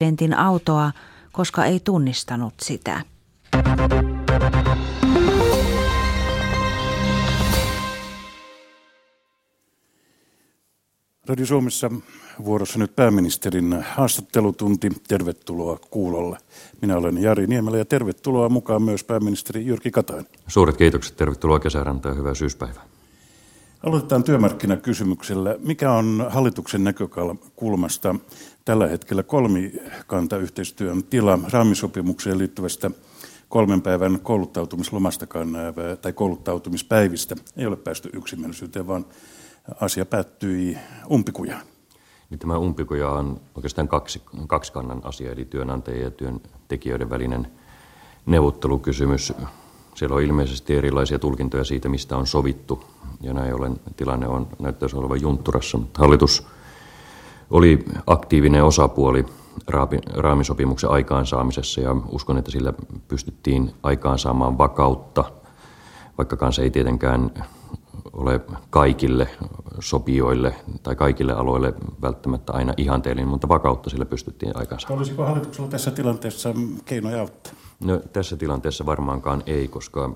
presidentin autoa, koska ei tunnistanut sitä. Radio Suomessa vuorossa nyt pääministerin haastattelutunti. Tervetuloa kuulolle. Minä olen Jari Niemelä ja tervetuloa mukaan myös pääministeri Jyrki Katainen. Suuret kiitokset. Tervetuloa kesärantaan ja hyvää syyspäivää. Aloitetaan työmarkkinakysymyksellä. Mikä on hallituksen näkökulmasta tällä hetkellä kolmikantayhteistyön tila raamisopimukseen liittyvästä kolmen päivän kouluttautumislomastakaan tai kouluttautumispäivistä? Ei ole päästy yksimielisyyteen, vaan asia päättyi umpikujaan. Niin tämä umpikuja on oikeastaan kaksi, kaksi kannan asia, eli työnantajien ja työntekijöiden välinen neuvottelukysymys. Siellä on ilmeisesti erilaisia tulkintoja siitä, mistä on sovittu, ja näin ollen tilanne on, näyttäisi olevan juntturassa. Hallitus oli aktiivinen osapuoli raamisopimuksen aikaansaamisessa, ja uskon, että sillä pystyttiin aikaansaamaan vakautta, vaikkakaan se ei tietenkään ole kaikille sopijoille tai kaikille aloille välttämättä aina ihanteellinen, mutta vakautta sillä pystyttiin aikaansa. Olisiko hallituksella tässä tilanteessa keinoja auttaa? No, tässä tilanteessa varmaankaan ei, koska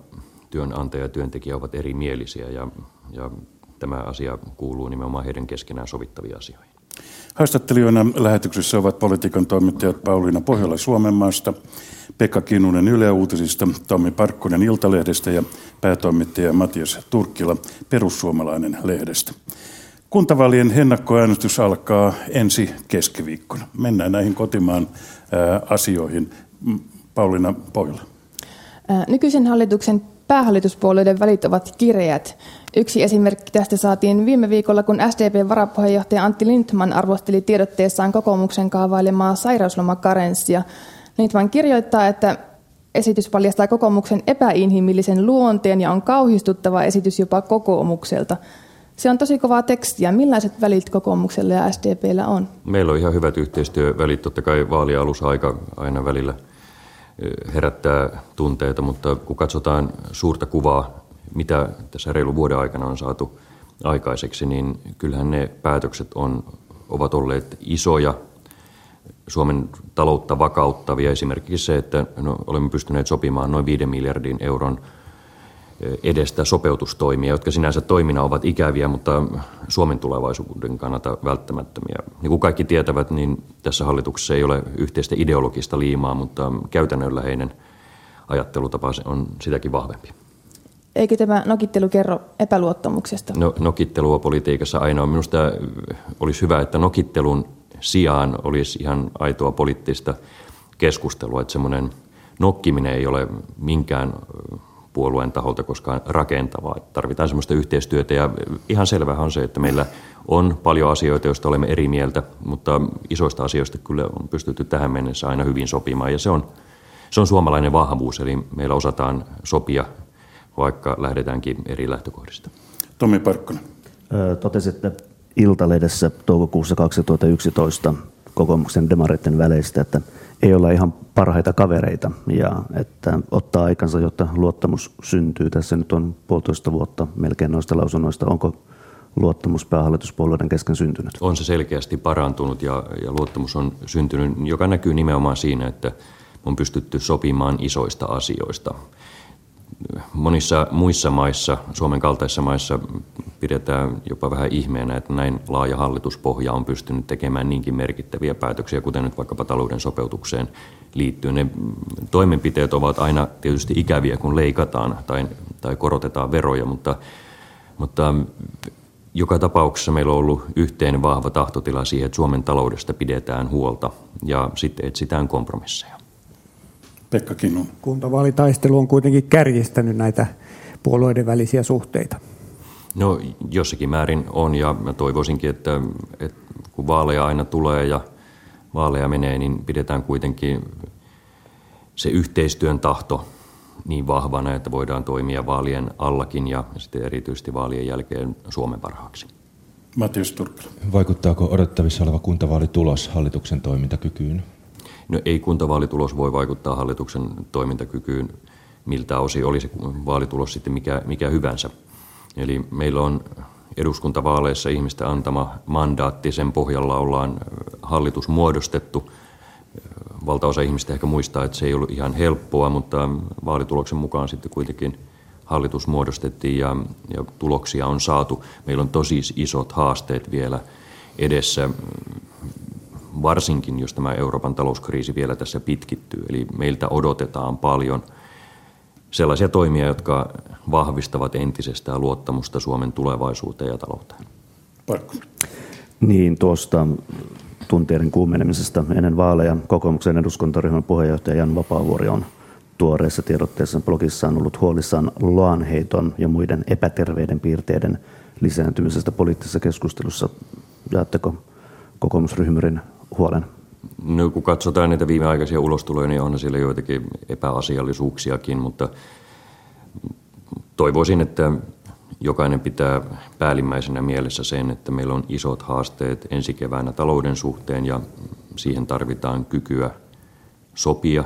työnantaja ja työntekijä ovat erimielisiä ja, ja tämä asia kuuluu nimenomaan heidän keskenään sovittavia asioihin. Haastattelijoina lähetyksessä ovat politiikan toimittajat Pauliina Pohjola Suomenmaasta, Pekka Kinnunen Yle Uutisista, Tommi Parkkonen Iltalehdestä ja päätoimittaja Matias Turkkila Perussuomalainen lehdestä. Kuntavaalien ennakkoäänestys alkaa ensi keskiviikkona. Mennään näihin kotimaan asioihin. Pauliina Pohjola. Nykyisen hallituksen päähallituspuolueiden välit ovat kirjat. Yksi esimerkki tästä saatiin viime viikolla, kun SDPn varapuheenjohtaja Antti Lindman arvosteli tiedotteessaan kokoomuksen kaavailemaa sairauslomakarenssia. Lindman kirjoittaa, että esitys paljastaa kokoomuksen epäinhimillisen luonteen ja on kauhistuttava esitys jopa kokoomukselta. Se on tosi kovaa tekstiä. Millaiset välit kokoomuksella ja SDPllä on? Meillä on ihan hyvät yhteistyövälit. Totta kai vaalialussa aika aina välillä herättää tunteita, mutta kun katsotaan suurta kuvaa, mitä tässä reilu vuoden aikana on saatu aikaiseksi, niin kyllähän ne päätökset on, ovat olleet isoja, Suomen taloutta vakauttavia. Esimerkiksi se, että no, olemme pystyneet sopimaan noin 5 miljardin euron edestä sopeutustoimia, jotka sinänsä toimina ovat ikäviä, mutta Suomen tulevaisuuden kannalta välttämättömiä. Niin kuin kaikki tietävät, niin tässä hallituksessa ei ole yhteistä ideologista liimaa, mutta käytännönläheinen ajattelutapa on sitäkin vahvempi. Eikö tämä nokittelu kerro epäluottamuksesta? No, nokittelua politiikassa aina on. Minusta olisi hyvä, että nokittelun sijaan olisi ihan aitoa poliittista keskustelua, että semmoinen nokkiminen ei ole minkään puolueen taholta koskaan rakentavaa. Tarvitaan semmoista yhteistyötä ja ihan selvä on se, että meillä on paljon asioita, joista olemme eri mieltä, mutta isoista asioista kyllä on pystytty tähän mennessä aina hyvin sopimaan ja se on, se on suomalainen vahvuus, eli meillä osataan sopia, vaikka lähdetäänkin eri lähtökohdista. Tomi Parkkonen. Totesitte Iltalehdessä toukokuussa 2011 kokoomuksen demareiden väleistä, että ei olla ihan parhaita kavereita ja että ottaa aikansa, jotta luottamus syntyy. Tässä nyt on puolitoista vuotta melkein noista lausunnoista. Onko luottamus päähallituspuolueiden kesken syntynyt? On se selkeästi parantunut ja, ja luottamus on syntynyt, joka näkyy nimenomaan siinä, että on pystytty sopimaan isoista asioista monissa muissa maissa, Suomen kaltaisissa maissa pidetään jopa vähän ihmeenä, että näin laaja hallituspohja on pystynyt tekemään niinkin merkittäviä päätöksiä, kuten nyt vaikkapa talouden sopeutukseen liittyen. Ne toimenpiteet ovat aina tietysti ikäviä, kun leikataan tai, tai korotetaan veroja, mutta, mutta joka tapauksessa meillä on ollut yhteen vahva tahtotila siihen, että Suomen taloudesta pidetään huolta ja sitten etsitään kompromisseja. Pekka Kinnun. Kuntavaalitaistelu on kuitenkin kärjistänyt näitä puolueiden välisiä suhteita. No jossakin määrin on ja mä toivoisinkin, että, että kun vaaleja aina tulee ja vaaleja menee, niin pidetään kuitenkin se yhteistyön tahto niin vahvana, että voidaan toimia vaalien allakin ja sitten erityisesti vaalien jälkeen Suomen parhaaksi. Matias Turkkila. Vaikuttaako odottavissa oleva kuntavaalitulos hallituksen toimintakykyyn? No ei kuntavaalitulos voi vaikuttaa hallituksen toimintakykyyn, miltä osin olisi vaalitulos sitten mikä, mikä hyvänsä. Eli meillä on eduskuntavaaleissa ihmisten antama mandaatti, sen pohjalla ollaan hallitus muodostettu. valtaosa ihmistä ehkä muistaa, että se ei ollut ihan helppoa, mutta vaalituloksen mukaan sitten kuitenkin hallitus muodostettiin ja, ja tuloksia on saatu. Meillä on tosi isot haasteet vielä edessä, varsinkin jos tämä Euroopan talouskriisi vielä tässä pitkittyy. Eli meiltä odotetaan paljon sellaisia toimia, jotka vahvistavat entisestään luottamusta Suomen tulevaisuuteen ja talouteen. Parkko. Niin, tuosta tunteiden kuumenemisesta ennen vaaleja kokoomuksen eduskuntaryhmän puheenjohtaja Jan Vapaavuori on tuoreessa tiedotteessa blogissaan ollut huolissaan loanheiton ja muiden epäterveiden piirteiden lisääntymisestä poliittisessa keskustelussa. Jaatteko kokoomusryhmyrin huolen? No, kun katsotaan näitä viimeaikaisia ulostuloja, niin on siellä joitakin epäasiallisuuksiakin, mutta toivoisin, että jokainen pitää päällimmäisenä mielessä sen, että meillä on isot haasteet ensi keväänä talouden suhteen ja siihen tarvitaan kykyä sopia,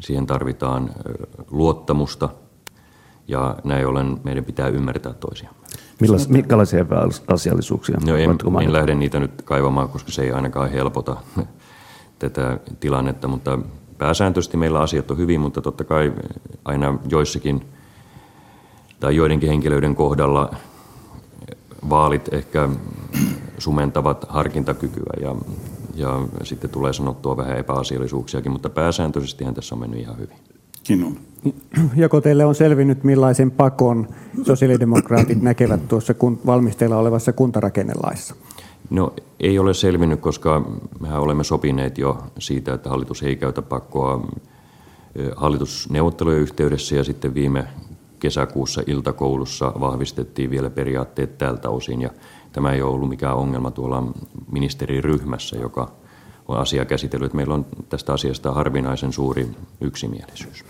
siihen tarvitaan luottamusta ja näin ollen meidän pitää ymmärtää toisiamme. Millas, minkälaisia asiallisuuksia? No en, en lähde niitä nyt kaivamaan, koska se ei ainakaan helpota tätä tilannetta, mutta pääsääntöisesti meillä asiat on hyvin, mutta totta kai aina joissakin – tai joidenkin henkilöiden kohdalla vaalit ehkä sumentavat harkintakykyä ja, ja sitten tulee sanottua vähän epäasiallisuuksiakin, mutta pääsääntöisesti tässä on mennyt ihan hyvin. Kinun. Joko teille on selvinnyt, millaisen pakon sosiaalidemokraatit näkevät tuossa valmisteilla olevassa kuntarakennelaissa? No ei ole selvinnyt, koska mehän olemme sopineet jo siitä, että hallitus ei käytä pakkoa hallitusneuvottelujen yhteydessä ja sitten viime kesäkuussa iltakoulussa vahvistettiin vielä periaatteet tältä osin ja tämä ei ole ollut mikään ongelma tuolla ministeriryhmässä, joka on asia käsitellyt. Meillä on tästä asiasta harvinaisen suuri yksimielisyys.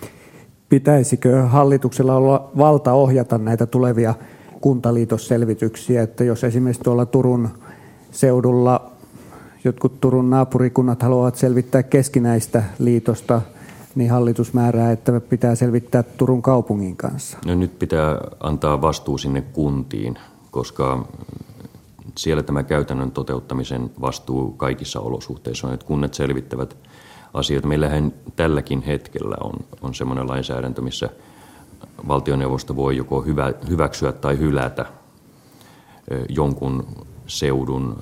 Pitäisikö hallituksella olla valta ohjata näitä tulevia kuntaliitosselvityksiä, että jos esimerkiksi tuolla Turun seudulla jotkut Turun naapurikunnat haluavat selvittää keskinäistä liitosta – niin hallitus määrää, että pitää selvittää Turun kaupungin kanssa. No nyt pitää antaa vastuu sinne kuntiin, koska siellä tämä käytännön toteuttamisen vastuu kaikissa olosuhteissa on, että kunnat selvittävät asioita. Meillähän tälläkin hetkellä on, on semmoinen lainsäädäntö, missä valtioneuvosto voi joko hyvä, hyväksyä tai hylätä jonkun seudun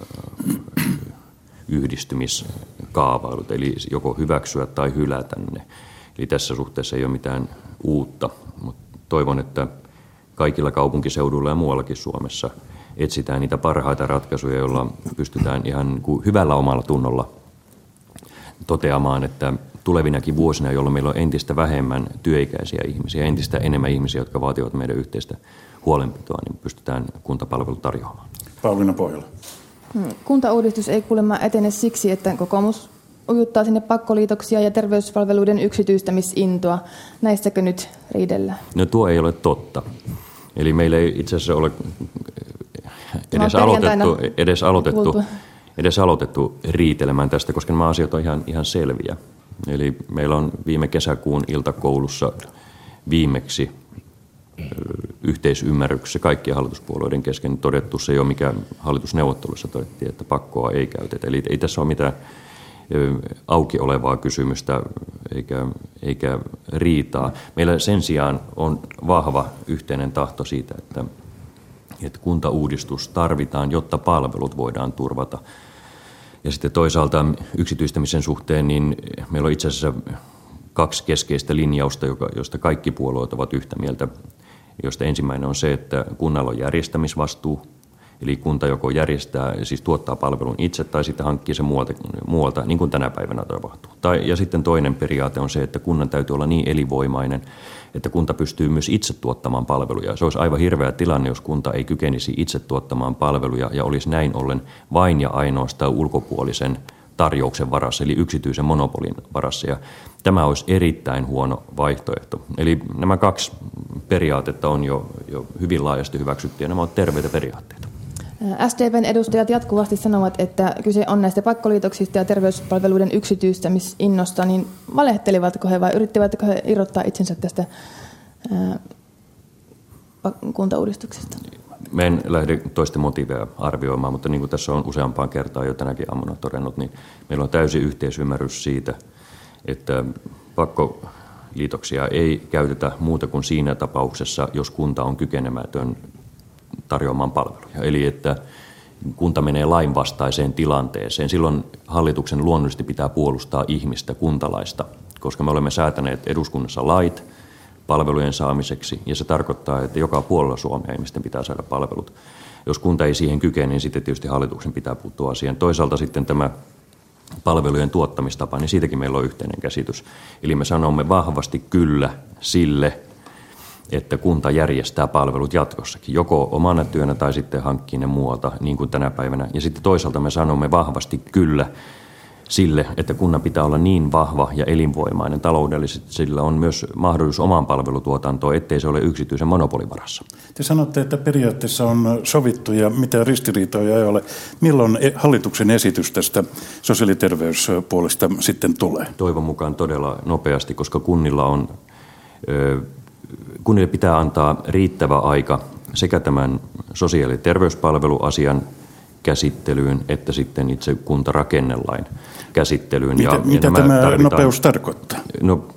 yhdistymiskaavailut, eli joko hyväksyä tai hylätä ne. Eli tässä suhteessa ei ole mitään uutta, mutta toivon, että kaikilla kaupunkiseuduilla ja muuallakin Suomessa etsitään niitä parhaita ratkaisuja, joilla pystytään ihan hyvällä omalla tunnolla toteamaan, että tulevinakin vuosina, jolloin meillä on entistä vähemmän työikäisiä ihmisiä, entistä enemmän ihmisiä, jotka vaativat meidän yhteistä huolenpitoa, niin pystytään kuntapalvelut tarjoamaan. Pauliina Pohjola. Hmm. Kuntauudistus ei kuulemma etene siksi, että kokoomus ujuttaa sinne pakkoliitoksia ja terveyspalveluiden yksityistämisintoa. Näistäkö nyt riidellä? No tuo ei ole totta. Eli meillä ei itse asiassa ole edes aloitettu, edes aloitettu, edes aloitettu riitelemään tästä, koska nämä asiat on ihan, ihan selviä. Eli meillä on viime kesäkuun iltakoulussa viimeksi yhteisymmärryksessä kaikkien hallituspuolueiden kesken todettu se jo, mikä hallitusneuvottelussa todettiin, että pakkoa ei käytetä. Eli ei tässä ole mitään auki olevaa kysymystä eikä, eikä riitaa. Meillä sen sijaan on vahva yhteinen tahto siitä, että, että kuntauudistus tarvitaan, jotta palvelut voidaan turvata. Ja sitten toisaalta yksityistämisen suhteen, niin meillä on itse asiassa kaksi keskeistä linjausta, joista kaikki puolueet ovat yhtä mieltä josta ensimmäinen on se, että kunnalla on järjestämisvastuu, eli kunta joko järjestää, siis tuottaa palvelun itse tai sitten hankkii sen muualta, muualta niin kuin tänä päivänä tapahtuu. Tai, ja sitten toinen periaate on se, että kunnan täytyy olla niin elinvoimainen, että kunta pystyy myös itse tuottamaan palveluja. Se olisi aivan hirveä tilanne, jos kunta ei kykenisi itse tuottamaan palveluja ja olisi näin ollen vain ja ainoastaan ulkopuolisen tarjouksen varassa, eli yksityisen monopolin varassa. Ja tämä olisi erittäin huono vaihtoehto. Eli nämä kaksi periaatetta on jo, jo hyvin laajasti hyväksytty ja nämä ovat terveitä periaatteita. SDPn edustajat jatkuvasti sanovat, että kyse on näistä pakkoliitoksista ja terveyspalveluiden yksityistämisinnosta, niin valehtelivatko he vai yrittivätkö he irrottaa itsensä tästä kuntauudistuksesta? Me en lähde toisten motiiveja arvioimaan, mutta niin kuin tässä on useampaan kertaan jo tänäkin aamuna todennut, niin meillä on täysi yhteisymmärrys siitä, että pakkoliitoksia ei käytetä muuta kuin siinä tapauksessa, jos kunta on kykenemätön tarjoamaan palveluja. Eli että kunta menee lainvastaiseen tilanteeseen. Silloin hallituksen luonnollisesti pitää puolustaa ihmistä, kuntalaista, koska me olemme säätäneet eduskunnassa lait palvelujen saamiseksi, ja se tarkoittaa, että joka puolella Suomea ihmisten pitää saada palvelut. Jos kunta ei siihen kykene, niin sitten tietysti hallituksen pitää puuttua asiaan. Toisaalta sitten tämä palvelujen tuottamistapa, niin siitäkin meillä on yhteinen käsitys. Eli me sanomme vahvasti kyllä sille, että kunta järjestää palvelut jatkossakin, joko omana työnä tai sitten hankkii ne muualta, niin kuin tänä päivänä. Ja sitten toisaalta me sanomme vahvasti kyllä sille, että kunnan pitää olla niin vahva ja elinvoimainen taloudellisesti, sillä on myös mahdollisuus omaan palvelutuotantoon, ettei se ole yksityisen monopolivarassa. Te sanotte, että periaatteessa on sovittu ja mitään ristiriitoja ei ole. Milloin e- hallituksen esitys tästä sosiaali- ja terveyspuolesta sitten tulee? Toivon mukaan todella nopeasti, koska kunnilla on, kunnille pitää antaa riittävä aika sekä tämän sosiaali- ja terveyspalveluasian käsittelyyn että sitten itse kuntarakennelain käsittelyyn. Mitä, ja, mitä ja tämä tarvitaan, nopeus tarkoittaa? No,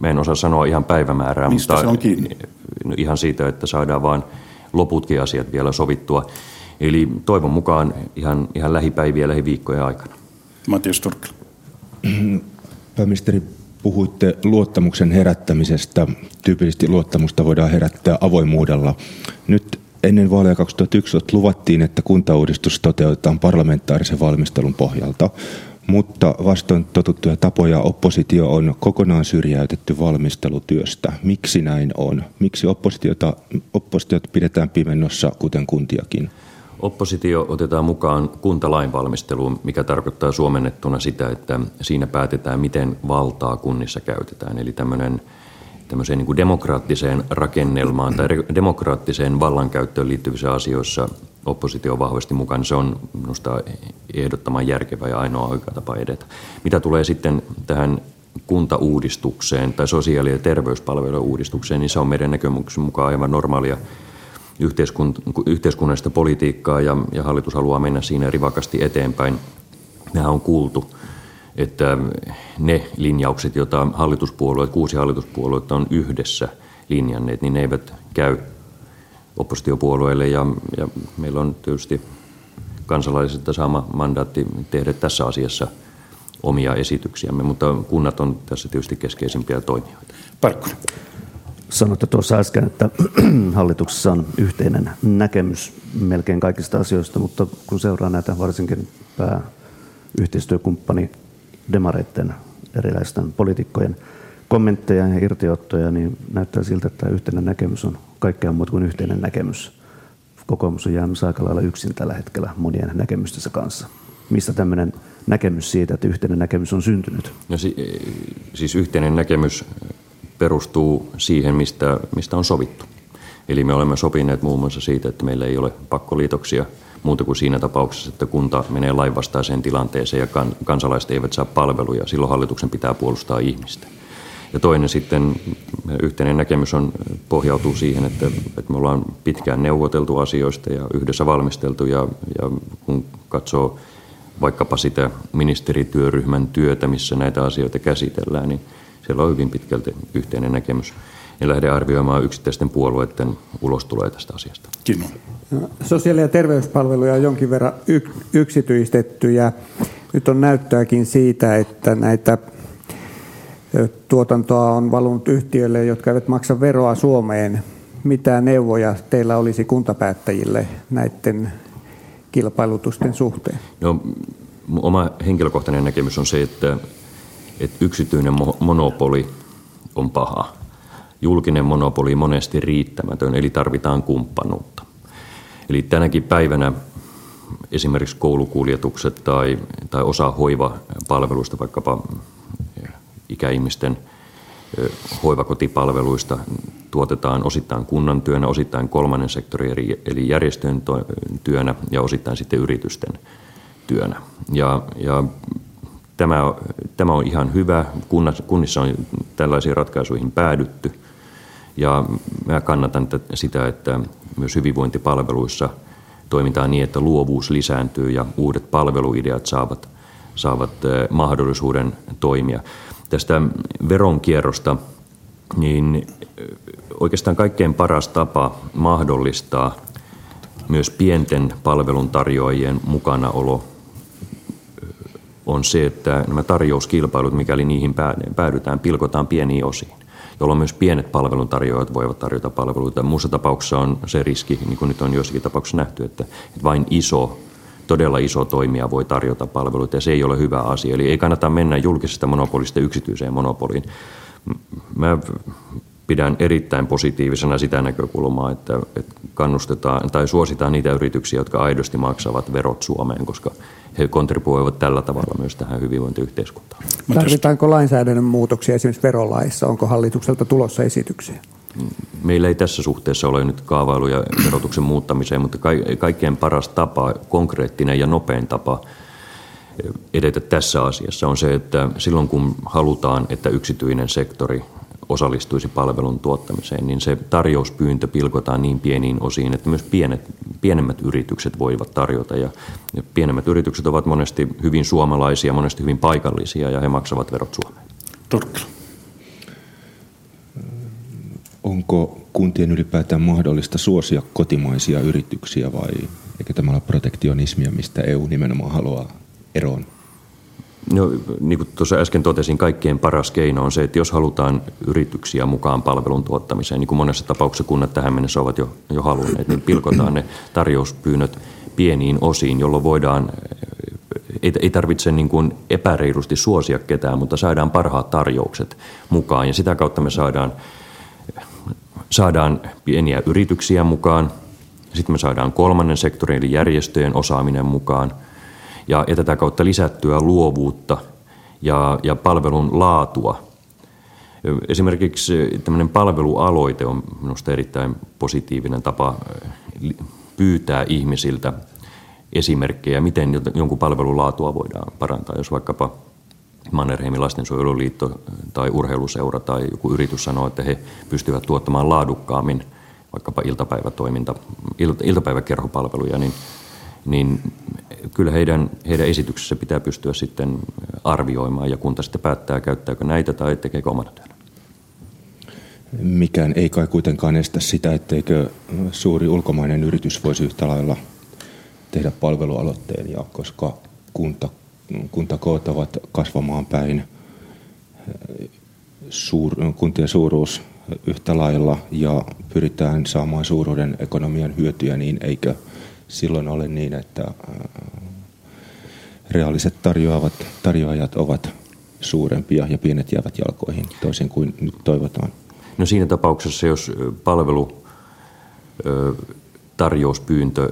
mä en osaa sanoa ihan päivämäärää, Mistä mutta se on kiinni? No, ihan siitä, että saadaan vaan loputkin asiat vielä sovittua. Eli toivon mukaan ihan, ihan lähipäiviä, lähiviikkojen aikana. Matias Turkkila. Pääministeri, puhuitte luottamuksen herättämisestä. Tyypillisesti luottamusta voidaan herättää avoimuudella. Nyt ennen vaaleja 2001 luvattiin, että kuntauudistus toteutetaan parlamentaarisen valmistelun pohjalta, mutta vastoin totuttuja tapoja oppositio on kokonaan syrjäytetty valmistelutyöstä. Miksi näin on? Miksi oppositiota, oppositiota pidetään pimennossa, kuten kuntiakin? Oppositio otetaan mukaan kuntalain valmisteluun, mikä tarkoittaa suomennettuna sitä, että siinä päätetään, miten valtaa kunnissa käytetään. Eli tämmöinen tämmöiseen niin kuin demokraattiseen rakennelmaan tai demokraattiseen vallankäyttöön liittyvissä asioissa oppositio on vahvasti mukana. Se on minusta ehdottoman järkevä ja ainoa oikea tapa edetä. Mitä tulee sitten tähän kuntauudistukseen tai sosiaali- ja terveyspalvelujen uudistukseen, niin se on meidän näkemyksen mukaan aivan normaalia yhteiskunnallista politiikkaa ja, ja hallitus haluaa mennä siinä rivakasti eteenpäin. Nämä on kuultu että ne linjaukset, joita hallituspuolueet, kuusi hallituspuoluetta on yhdessä linjanneet, niin ne eivät käy oppositiopuolueille ja, ja meillä on tietysti kansalaisilta sama mandaatti tehdä tässä asiassa omia esityksiämme, mutta kunnat on tässä tietysti keskeisimpiä toimijoita. Parkkonen. Sanoitte tuossa äsken, että hallituksessa on yhteinen näkemys melkein kaikista asioista, mutta kun seuraa näitä varsinkin pääyhteistyökumppani demareiden erilaisten poliitikkojen kommentteja ja irtiottoja, niin näyttää siltä, että yhteinen näkemys on kaikkea muuta kuin yhteinen näkemys. Kokoomus on jäänyt aika lailla yksin tällä hetkellä monien näkemystensä kanssa. Mistä tämmöinen näkemys siitä, että yhteinen näkemys on syntynyt? No, siis yhteinen näkemys perustuu siihen, mistä, mistä on sovittu. Eli me olemme sopineet muun muassa siitä, että meillä ei ole pakkoliitoksia – muuta kuin siinä tapauksessa, että kunta menee lainvastaiseen tilanteeseen ja kansalaiset eivät saa palveluja. Silloin hallituksen pitää puolustaa ihmistä. Ja toinen sitten yhteinen näkemys on, pohjautuu siihen, että, että me ollaan pitkään neuvoteltu asioista ja yhdessä valmisteltu ja, ja kun katsoo vaikkapa sitä ministerityöryhmän työtä, missä näitä asioita käsitellään, niin siellä on hyvin pitkälti yhteinen näkemys en lähde arvioimaan yksittäisten puolueiden ulostuloja tästä asiasta. Kino. Sosiaali- ja terveyspalveluja on jonkin verran yksityistetty ja nyt on näyttöäkin siitä, että näitä tuotantoa on valunut yhtiöille, jotka eivät maksa veroa Suomeen. Mitä neuvoja teillä olisi kuntapäättäjille näiden kilpailutusten suhteen? No, oma henkilökohtainen näkemys on se, että, että yksityinen monopoli on paha julkinen monopoli monesti riittämätön, eli tarvitaan kumppanuutta. Eli tänäkin päivänä esimerkiksi koulukuljetukset tai, tai osa hoivapalveluista, vaikkapa ikäihmisten hoivakotipalveluista tuotetaan osittain kunnan työnä, osittain kolmannen sektorin eli järjestöjen työnä ja osittain sitten yritysten työnä. Ja, ja tämä, tämä on ihan hyvä. Kunnissa on tällaisiin ratkaisuihin päädytty – ja mä kannatan sitä, että myös hyvinvointipalveluissa toimitaan niin, että luovuus lisääntyy ja uudet palveluideat saavat, saavat mahdollisuuden toimia. tästä veronkierrosta, niin oikeastaan kaikkein paras tapa mahdollistaa myös pienten palveluntarjoajien mukanaolo on se, että nämä tarjouskilpailut, mikäli niihin päädytään, pilkotaan pieniin osiin jolloin myös pienet palveluntarjoajat voivat tarjota palveluita. Muussa tapauksessa on se riski, niin kuin nyt on joissakin tapauksissa nähty, että vain iso todella iso toimija voi tarjota palveluita ja se ei ole hyvä asia. Eli ei kannata mennä julkisesta monopolista yksityiseen monopoliin. Mä pidän erittäin positiivisena sitä näkökulmaa, että, kannustetaan tai suositaan niitä yrityksiä, jotka aidosti maksavat verot Suomeen, koska he kontribuoivat tällä tavalla myös tähän hyvinvointiyhteiskuntaan. Tarvitaanko lainsäädännön muutoksia esimerkiksi verolaissa? Onko hallitukselta tulossa esityksiä? Meillä ei tässä suhteessa ole nyt kaavailuja verotuksen muuttamiseen, mutta kaikkein paras tapa, konkreettinen ja nopein tapa edetä tässä asiassa on se, että silloin kun halutaan, että yksityinen sektori osallistuisi palvelun tuottamiseen, niin se tarjouspyyntö pilkotaan niin pieniin osiin, että myös pienet, pienemmät yritykset voivat tarjota. Ja, pienemmät yritykset ovat monesti hyvin suomalaisia, monesti hyvin paikallisia ja he maksavat verot Suomeen. Turkkila. Onko kuntien ylipäätään mahdollista suosia kotimaisia yrityksiä vai eikö tämä ole protektionismia, mistä EU nimenomaan haluaa eroon? No, niin kuin tuossa äsken totesin, kaikkein paras keino on se, että jos halutaan yrityksiä mukaan palvelun tuottamiseen, niin kuin monessa tapauksessa kunnat tähän mennessä ovat jo, jo halunneet, niin pilkotaan ne tarjouspyynnöt pieniin osiin, jolloin voidaan, ei, ei tarvitse niin kuin epäreilusti suosia ketään, mutta saadaan parhaat tarjoukset mukaan. Ja sitä kautta me saadaan, saadaan pieniä yrityksiä mukaan, sitten me saadaan kolmannen sektorin eli järjestöjen osaaminen mukaan – ja, ja tätä kautta lisättyä luovuutta ja, ja palvelun laatua. Esimerkiksi tämmöinen palvelualoite on minusta erittäin positiivinen tapa pyytää ihmisiltä esimerkkejä, miten jonkun palvelun laatua voidaan parantaa. Jos vaikkapa Mannerheimin lastensuojeluliitto tai urheiluseura tai joku yritys sanoo, että he pystyvät tuottamaan laadukkaammin vaikkapa iltapäivätoiminta, iltapäiväkerhopalveluja, niin niin kyllä heidän, heidän esityksessä pitää pystyä sitten arvioimaan ja kunta sitten päättää, käyttääkö näitä tai tekeekö omana työnä. Mikään ei kai kuitenkaan estä sitä, etteikö suuri ulkomainen yritys voisi yhtä lailla tehdä palvelualoitteen, ja koska kunta, kuntakoot ovat kasvamaan päin, suur, kuntien suuruus yhtä lailla ja pyritään saamaan suuruuden ekonomian hyötyjä, niin eikö – silloin ole niin, että äh, reaaliset tarjoavat, tarjoajat ovat suurempia ja pienet jäävät jalkoihin, toisin kuin nyt toivotaan. No siinä tapauksessa, jos palvelu tarjouspyyntö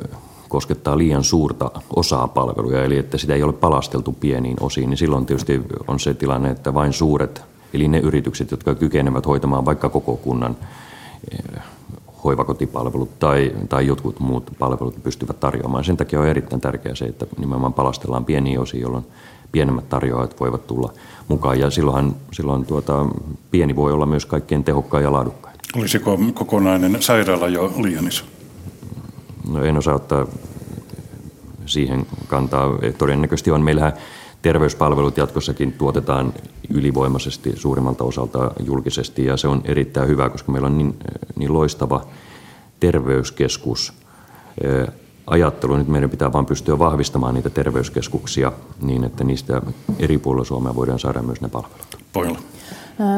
koskettaa liian suurta osaa palveluja, eli että sitä ei ole palasteltu pieniin osiin, niin silloin tietysti on se tilanne, että vain suuret, eli ne yritykset, jotka kykenevät hoitamaan vaikka koko kunnan hoivakotipalvelut tai, tai jotkut muut palvelut pystyvät tarjoamaan. Sen takia on erittäin tärkeää se, että nimenomaan palastellaan pieniä osia, jolloin pienemmät tarjoajat voivat tulla mukaan. Ja silloin, silloin tuota, pieni voi olla myös kaikkein tehokkain ja laadukkain. Olisiko kokonainen sairaala jo liian iso? No en osaa ottaa siihen kantaa. Todennäköisesti on. Meillähän terveyspalvelut jatkossakin tuotetaan ylivoimaisesti suurimmalta osalta julkisesti ja se on erittäin hyvä, koska meillä on niin, niin loistava terveyskeskus ajattelu. Nyt meidän pitää vain pystyä vahvistamaan niitä terveyskeskuksia niin, että niistä eri puolilla Suomea voidaan saada myös ne palvelut. Poilla.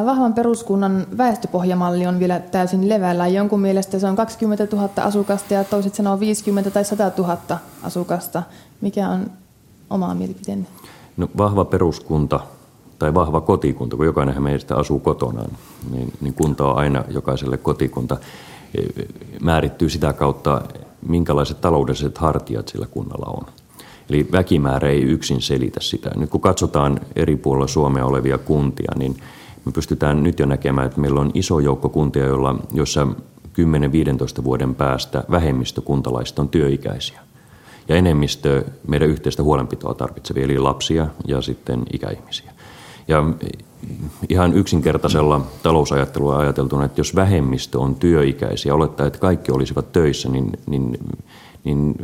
Vahvan peruskunnan väestöpohjamalli on vielä täysin levällä. Jonkun mielestä se on 20 000 asukasta ja toiset sanoo 50 tai 100 000 asukasta. Mikä on oma mielipiteenne? No, vahva peruskunta tai vahva kotikunta, kun jokainen meistä asuu kotonaan, niin, niin kunta on aina jokaiselle kotikunta. E, määrittyy sitä kautta, minkälaiset taloudelliset hartiat sillä kunnalla on. Eli väkimäärä ei yksin selitä sitä. Nyt kun katsotaan eri puolilla Suomea olevia kuntia, niin me pystytään nyt jo näkemään, että meillä on iso joukko kuntia, joilla, joissa 10-15 vuoden päästä vähemmistö kuntalaista on työikäisiä ja enemmistö meidän yhteistä huolenpitoa tarvitsevia, eli lapsia ja sitten ikäihmisiä. Ja ihan yksinkertaisella talousajattelua ajateltuna, että jos vähemmistö on työikäisiä, olettaa, että kaikki olisivat töissä, niin, niin, niin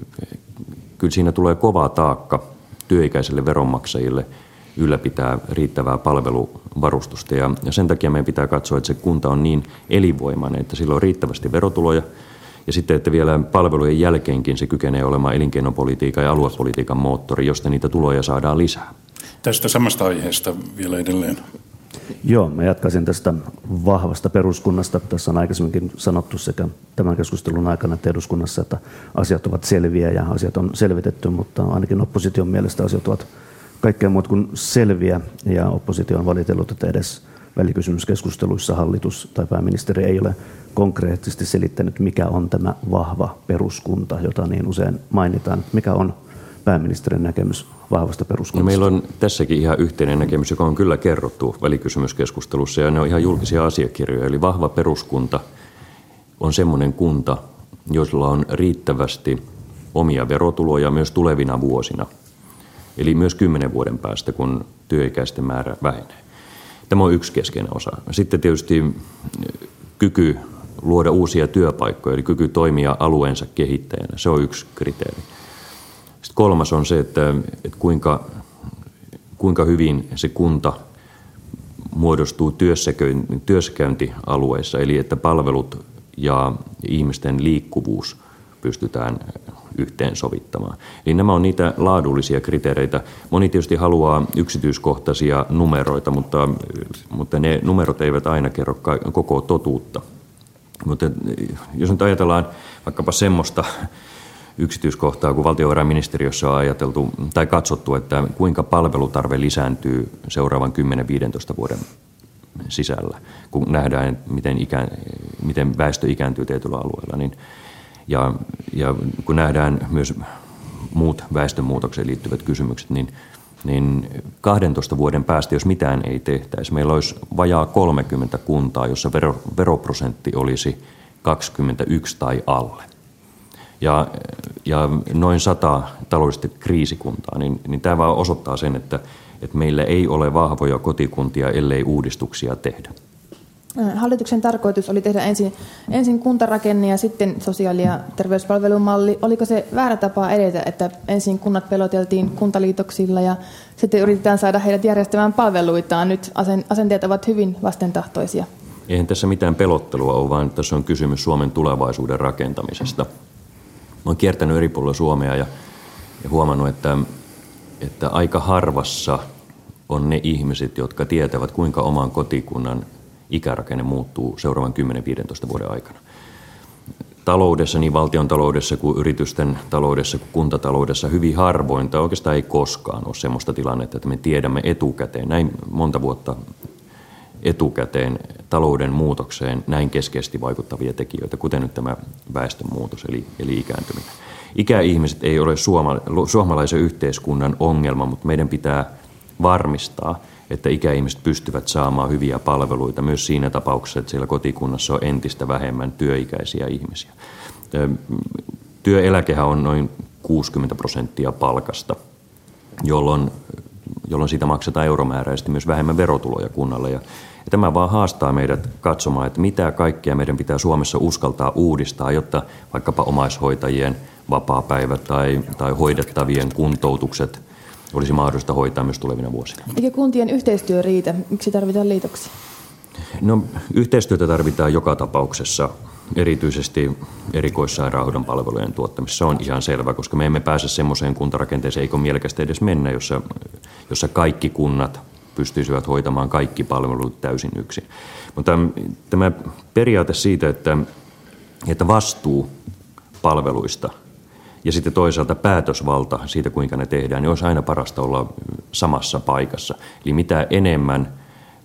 kyllä siinä tulee kova taakka työikäisille veronmaksajille ylläpitää riittävää palveluvarustusta. Ja, ja sen takia meidän pitää katsoa, että se kunta on niin elinvoimainen, että sillä on riittävästi verotuloja, ja sitten, että vielä palvelujen jälkeenkin se kykenee olemaan elinkeinopolitiikan ja aluepolitiikan moottori, josta niitä tuloja saadaan lisää. Tästä samasta aiheesta vielä edelleen. Joo, mä jatkaisin tästä vahvasta peruskunnasta. Tässä on aikaisemminkin sanottu sekä tämän keskustelun aikana että eduskunnassa, että asiat ovat selviä ja asiat on selvitetty, mutta ainakin opposition mielestä asiat ovat kaikkea muuta kuin selviä ja oppositio on valitellut, että edes välikysymyskeskusteluissa hallitus tai pääministeri ei ole konkreettisesti selittänyt, mikä on tämä vahva peruskunta, jota niin usein mainitaan. Mikä on pääministerin näkemys vahvasta peruskunnasta? No meillä on tässäkin ihan yhteinen näkemys, joka on kyllä kerrottu välikysymyskeskustelussa ja ne on ihan julkisia asiakirjoja. Eli vahva peruskunta on semmoinen kunta, jolla on riittävästi omia verotuloja myös tulevina vuosina. Eli myös kymmenen vuoden päästä, kun työikäisten määrä vähenee. Tämä on yksi keskeinen osa. Sitten tietysti kyky luoda uusia työpaikkoja, eli kyky toimia alueensa kehittäjänä. Se on yksi kriteeri. Sitten kolmas on se, että, että kuinka, kuinka hyvin se kunta muodostuu työssäkäyntialueissa, eli että palvelut ja ihmisten liikkuvuus pystytään yhteensovittamaan. Eli nämä on niitä laadullisia kriteereitä. Moni tietysti haluaa yksityiskohtaisia numeroita, mutta, mutta ne numerot eivät aina kerro koko totuutta. Mutta jos nyt ajatellaan vaikkapa semmoista yksityiskohtaa, kun valtiovarainministeriössä on ajateltu tai katsottu, että kuinka palvelutarve lisääntyy seuraavan 10-15 vuoden sisällä, kun nähdään, miten, ikä, miten väestö ikääntyy tietyllä alueella, niin ja, ja kun nähdään myös muut väestönmuutokseen liittyvät kysymykset, niin, niin 12 vuoden päästä, jos mitään ei tehtäisi, meillä olisi vajaa 30 kuntaa, jossa vero, veroprosentti olisi 21 tai alle. Ja, ja noin sata taloudellisesti kriisikuntaa, niin, niin tämä vaan osoittaa sen, että, että meillä ei ole vahvoja kotikuntia, ellei uudistuksia tehdä. Hallituksen tarkoitus oli tehdä ensin, ensin kuntarakenne ja sitten sosiaali- ja terveyspalvelumalli. Oliko se väärä tapa edetä, että ensin kunnat peloteltiin kuntaliitoksilla ja sitten yritetään saada heidät järjestämään palveluitaan? Nyt asenteet ovat hyvin vastentahtoisia. Eihän tässä mitään pelottelua ole, vaan tässä on kysymys Suomen tulevaisuuden rakentamisesta. Olen kiertänyt eri puolilla Suomea ja, ja huomannut, että, että aika harvassa on ne ihmiset, jotka tietävät, kuinka oman kotikunnan ikärakenne muuttuu seuraavan 10-15 vuoden aikana. Taloudessa, niin valtion taloudessa kuin yritysten taloudessa kuin kuntataloudessa hyvin harvoin, tai oikeastaan ei koskaan ole sellaista tilannetta, että me tiedämme etukäteen, näin monta vuotta etukäteen talouden muutokseen näin keskeisesti vaikuttavia tekijöitä, kuten nyt tämä väestönmuutos eli, eli ikääntyminen. Ikäihmiset ei ole suoma, suomalaisen yhteiskunnan ongelma, mutta meidän pitää varmistaa, että ikäihmiset pystyvät saamaan hyviä palveluita myös siinä tapauksessa, että siellä kotikunnassa on entistä vähemmän työikäisiä ihmisiä. Työeläkehän on noin 60 prosenttia palkasta, jolloin, jolloin siitä maksetaan euromääräisesti myös vähemmän verotuloja kunnalle. Ja, ja tämä vaan haastaa meidät katsomaan, että mitä kaikkea meidän pitää Suomessa uskaltaa uudistaa, jotta vaikkapa omaishoitajien vapaa-päivät tai, tai hoidettavien kuntoutukset – olisi mahdollista hoitaa myös tulevina vuosina. Eikä kuntien yhteistyö riitä? Miksi tarvitaan liitoksia? No, yhteistyötä tarvitaan joka tapauksessa, erityisesti erikoissairaanhoidon palvelujen tuottamisessa. Se on ihan selvä, koska me emme pääse semmoiseen kuntarakenteeseen, eikö mielekästä edes mennä, jossa, jossa kaikki kunnat pystyisivät hoitamaan kaikki palvelut täysin yksin. Mutta tämä periaate siitä, että, että vastuu palveluista – ja sitten toisaalta päätösvalta siitä, kuinka ne tehdään, niin olisi aina parasta olla samassa paikassa. Eli mitä enemmän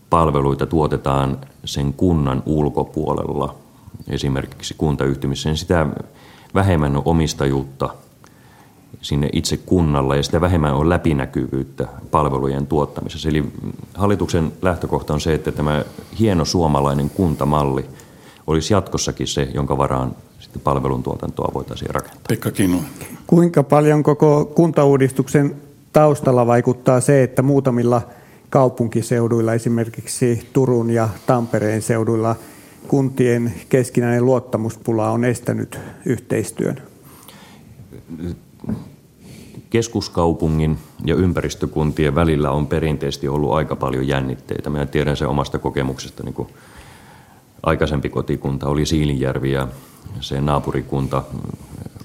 palveluita tuotetaan sen kunnan ulkopuolella, esimerkiksi kuntayhtymissä, niin sitä vähemmän on omistajuutta sinne itse kunnalle ja sitä vähemmän on läpinäkyvyyttä palvelujen tuottamisessa. Eli hallituksen lähtökohta on se, että tämä hieno suomalainen kuntamalli olisi jatkossakin se, jonka varaan sitten palveluntuotantoa voitaisiin rakentaa. Pekka Kinu. Kuinka paljon koko kuntauudistuksen taustalla vaikuttaa se, että muutamilla kaupunkiseuduilla, esimerkiksi Turun ja Tampereen seuduilla, kuntien keskinäinen luottamuspula on estänyt yhteistyön? Keskuskaupungin ja ympäristökuntien välillä on perinteisesti ollut aika paljon jännitteitä. Minä tiedän sen omasta kokemuksesta, niin kuin aikaisempi kotikunta oli Siilinjärvi ja se naapurikunta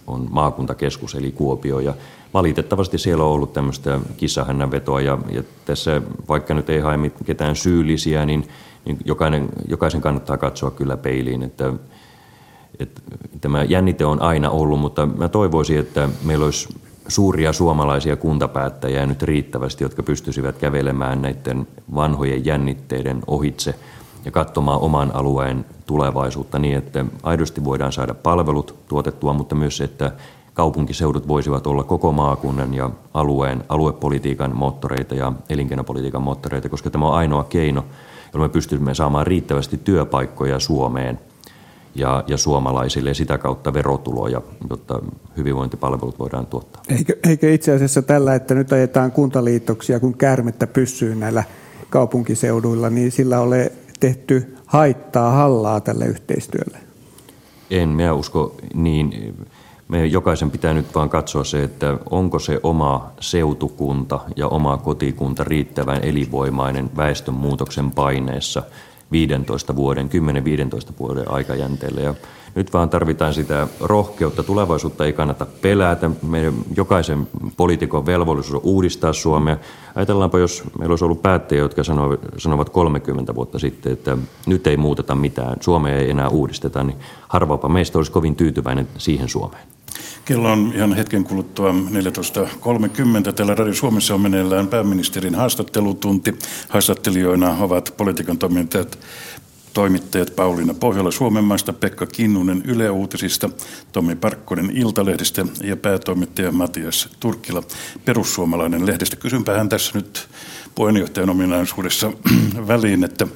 on maakuntakeskus eli Kuopio. Ja valitettavasti siellä on ollut tämmöistä kissahännänvetoa ja, ja tässä vaikka nyt ei hae ketään syyllisiä, niin, niin jokainen, jokaisen kannattaa katsoa kyllä peiliin, että, että tämä jännite on aina ollut, mutta mä toivoisin, että meillä olisi suuria suomalaisia kuntapäättäjiä nyt riittävästi, jotka pystyisivät kävelemään näiden vanhojen jännitteiden ohitse ja katsomaan oman alueen tulevaisuutta niin, että aidosti voidaan saada palvelut tuotettua, mutta myös, että kaupunkiseudut voisivat olla koko maakunnan ja alueen, aluepolitiikan moottoreita ja elinkeinopolitiikan moottoreita, koska tämä on ainoa keino, jolla me pystymme saamaan riittävästi työpaikkoja Suomeen ja, ja suomalaisille ja sitä kautta verotuloja, jotta hyvinvointipalvelut voidaan tuottaa. Eikö, eikö itse asiassa tällä, että nyt ajetaan kuntaliitoksia, kun käärmettä pysyy näillä kaupunkiseuduilla, niin sillä ole tehty haittaa, hallaa tälle yhteistyölle? En, minä usko niin. Meidän jokaisen pitää nyt vaan katsoa se, että onko se oma seutukunta ja oma kotikunta riittävän elinvoimainen väestönmuutoksen paineessa 15 vuoden, 10-15 vuoden aikajänteellä. Ja nyt vaan tarvitaan sitä rohkeutta. Tulevaisuutta ei kannata pelätä. Meidän jokaisen poliitikon velvollisuus on uudistaa Suomea. Ajatellaanpa, jos meillä olisi ollut päättäjiä, jotka sanovat 30 vuotta sitten, että nyt ei muuteta mitään, Suomea ei enää uudisteta, niin harvapa meistä olisi kovin tyytyväinen siihen Suomeen. Kello on ihan hetken kuluttua 14.30. Täällä Radio Suomessa on meneillään pääministerin haastattelutunti. Haastattelijoina ovat politiikan toimittajat toimittajat Pauliina Pohjola Suomenmaasta, Pekka Kinnunen Yle Uutisista, Tommi Parkkonen Iltalehdestä ja päätoimittaja Matias Turkkila Perussuomalainen lehdestä. Kysynpähän tässä nyt puheenjohtajan ominaisuudessa väliin, että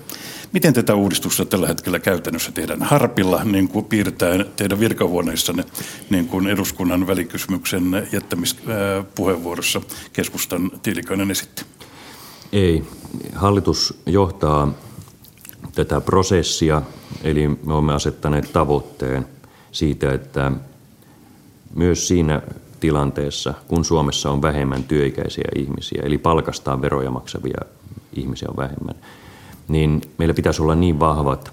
miten tätä uudistusta tällä hetkellä käytännössä tehdään harpilla, niin kuin piirtää teidän virkahuoneissanne, niin kuin eduskunnan välikysymyksen jättämispuheenvuorossa keskustan Tiilikainen esitti? Ei. Hallitus johtaa tätä prosessia, eli me olemme asettaneet tavoitteen siitä, että myös siinä tilanteessa, kun Suomessa on vähemmän työikäisiä ihmisiä, eli palkastaan veroja maksavia ihmisiä on vähemmän, niin meillä pitäisi olla niin vahvat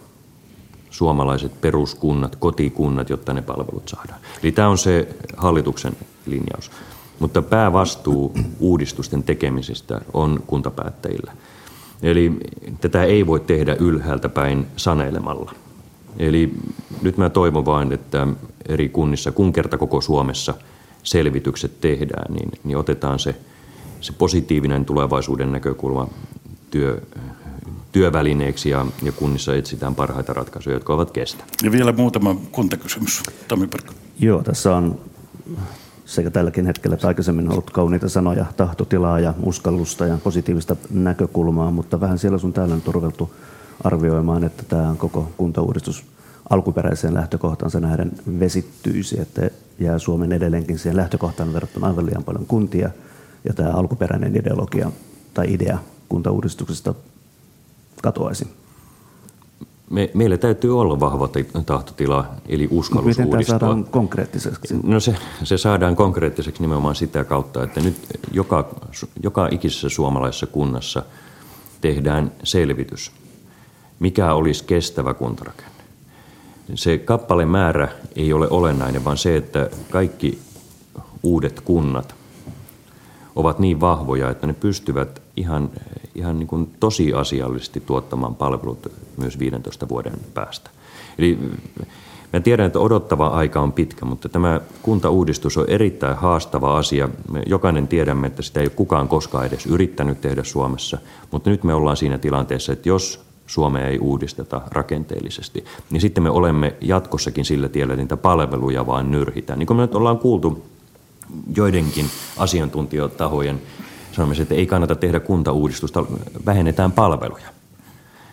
suomalaiset peruskunnat, kotikunnat, jotta ne palvelut saadaan. Eli tämä on se hallituksen linjaus. Mutta päävastuu uudistusten tekemisestä on kuntapäättäjillä – Eli tätä ei voi tehdä ylhäältä päin sanelemalla. Eli nyt mä toivon vain, että eri kunnissa, kun kerta koko Suomessa selvitykset tehdään, niin, niin otetaan se, se positiivinen tulevaisuuden näkökulma työ, työvälineeksi ja, ja kunnissa etsitään parhaita ratkaisuja, jotka ovat kestäviä. Ja vielä muutama kuntakysymys. Tomi Parkko. Joo, tässä on sekä tälläkin hetkellä että aikaisemmin ollut kauniita sanoja, tahtotilaa ja uskallusta ja positiivista näkökulmaa, mutta vähän siellä sun täällä on turveltu arvioimaan, että tämä koko kuntauudistus alkuperäiseen lähtökohtaansa nähden vesittyisi, että jää Suomen edelleenkin siihen lähtökohtaan verrattuna aivan liian paljon kuntia, ja tämä alkuperäinen ideologia tai idea kuntauudistuksesta katoaisi me, meillä täytyy olla vahva tahtotila, eli uskallus Miten uudistua. tämä saadaan konkreettiseksi? No se, se saadaan konkreettiseksi nimenomaan sitä kautta, että nyt joka, joka ikisessä suomalaisessa kunnassa tehdään selvitys, mikä olisi kestävä kuntarakenne. Se kappaleen määrä ei ole olennainen, vaan se, että kaikki uudet kunnat ovat niin vahvoja, että ne pystyvät ihan, ihan niin kuin tosiasiallisesti tuottamaan palvelut myös 15 vuoden päästä. Eli Mä tiedän, että odottava aika on pitkä, mutta tämä kuntauudistus on erittäin haastava asia. Me jokainen tiedämme, että sitä ei ole kukaan koskaan edes yrittänyt tehdä Suomessa, mutta nyt me ollaan siinä tilanteessa, että jos Suomea ei uudisteta rakenteellisesti, niin sitten me olemme jatkossakin sillä tiellä, että niitä palveluja vaan nyrhitään. Niin kuin me nyt ollaan kuultu joidenkin asiantuntijatahojen sanomisen, että ei kannata tehdä kuntauudistusta, vähennetään palveluja.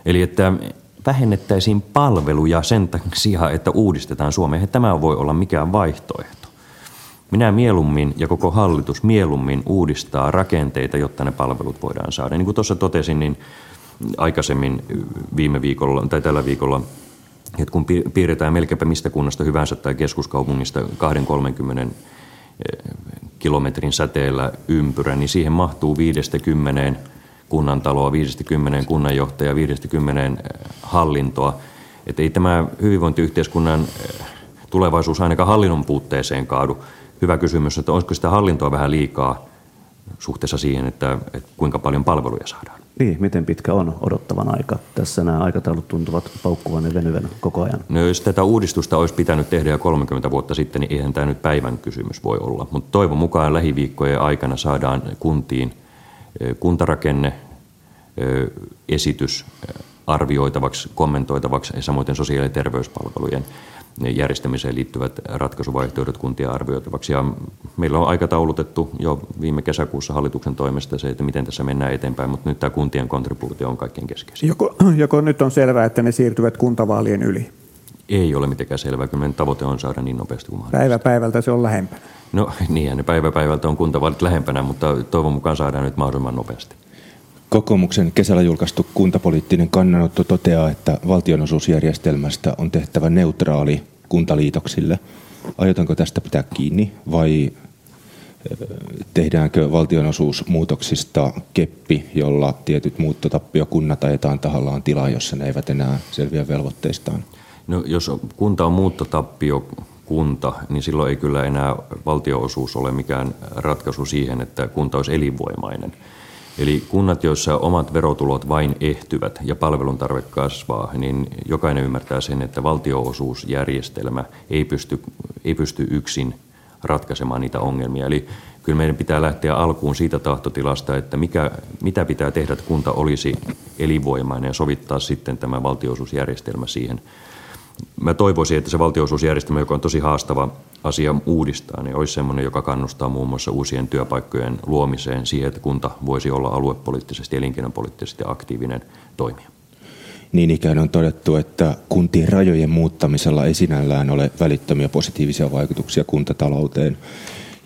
Eli että vähennettäisiin palveluja sen sijaan, että uudistetaan Suomea. Että tämä voi olla mikään vaihtoehto. Minä mieluummin ja koko hallitus mieluummin uudistaa rakenteita, jotta ne palvelut voidaan saada. Niin kuin tuossa totesin, niin aikaisemmin viime viikolla tai tällä viikolla, että kun piirretään melkeinpä mistä kunnasta hyvänsä tai keskuskaupungista 2-30 kilometrin säteellä ympyrä, niin siihen mahtuu 50 kunnantaloa, 50 kunnanjohtaja, 50 hallintoa. Että ei tämä hyvinvointiyhteiskunnan tulevaisuus ainakaan hallinnon puutteeseen kaadu. Hyvä kysymys, että olisiko sitä hallintoa vähän liikaa suhteessa siihen, että, että kuinka paljon palveluja saadaan. Niin, miten pitkä on odottavan aika? Tässä nämä aikataulut tuntuvat paukkuvan ja venyvän koko ajan. No jos tätä uudistusta olisi pitänyt tehdä jo 30 vuotta sitten, niin eihän tämä nyt päivän kysymys voi olla. Mutta toivon mukaan lähiviikkojen aikana saadaan kuntiin kuntarakenne, esitys arvioitavaksi, kommentoitavaksi ja samoin sosiaali- ja terveyspalvelujen järjestämiseen liittyvät ratkaisuvaihtoehdot kuntia arvioitavaksi. Ja meillä on aikataulutettu jo viime kesäkuussa hallituksen toimesta se, että miten tässä mennään eteenpäin, mutta nyt tämä kuntien kontribuutio on kaikkein keskeisin. Joko, joko nyt on selvää, että ne siirtyvät kuntavaalien yli? Ei ole mitenkään selvää. Kyllä meidän tavoite on saada niin nopeasti kuin mahdollista. Päivä päivältä se on lähempänä. No niin, ne päivä päivältä on kuntavaalit lähempänä, mutta toivon mukaan saadaan nyt mahdollisimman nopeasti. Kokoomuksen kesällä julkaistu kuntapoliittinen kannanotto toteaa, että valtionosuusjärjestelmästä on tehtävä neutraali kuntaliitoksille. Aiotaanko tästä pitää kiinni vai tehdäänkö valtionosuusmuutoksista keppi, jolla tietyt muuttotappiokunnat ajetaan tahallaan tilaa, jossa ne eivät enää selviä velvoitteistaan? No, jos kunta on muuttotappio kunta, niin silloin ei kyllä enää valtionosuus ole mikään ratkaisu siihen, että kunta olisi elinvoimainen. Eli kunnat, joissa omat verotulot vain ehtyvät ja palvelun tarve kasvaa, niin jokainen ymmärtää sen, että valtionosuusjärjestelmä ei pysty, ei pysty yksin ratkaisemaan niitä ongelmia. Eli kyllä meidän pitää lähteä alkuun siitä tahtotilasta, että mikä, mitä pitää tehdä, että kunta olisi elinvoimainen ja sovittaa sitten tämä valtionosuusjärjestelmä siihen mä toivoisin, että se valtionosuusjärjestelmä, joka on tosi haastava asia uudistaa, niin olisi sellainen, joka kannustaa muun muassa uusien työpaikkojen luomiseen siihen, että kunta voisi olla aluepoliittisesti, elinkeinopoliittisesti aktiivinen toimija. Niin ikään on todettu, että kuntien rajojen muuttamisella ei sinällään ole välittömiä positiivisia vaikutuksia kuntatalouteen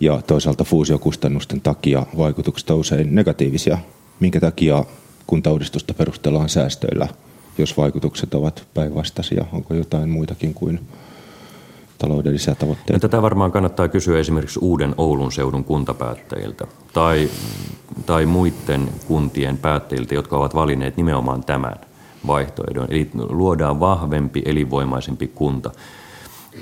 ja toisaalta fuusiokustannusten takia vaikutukset ovat usein negatiivisia. Minkä takia kuntauudistusta perustellaan säästöillä jos vaikutukset ovat päinvastaisia? Onko jotain muitakin kuin taloudellisia tavoitteita? No, tätä varmaan kannattaa kysyä esimerkiksi uuden Oulun seudun kuntapäättäjiltä tai, tai muiden kuntien päättäjiltä, jotka ovat valinneet nimenomaan tämän vaihtoehdon. Eli luodaan vahvempi, elinvoimaisempi kunta.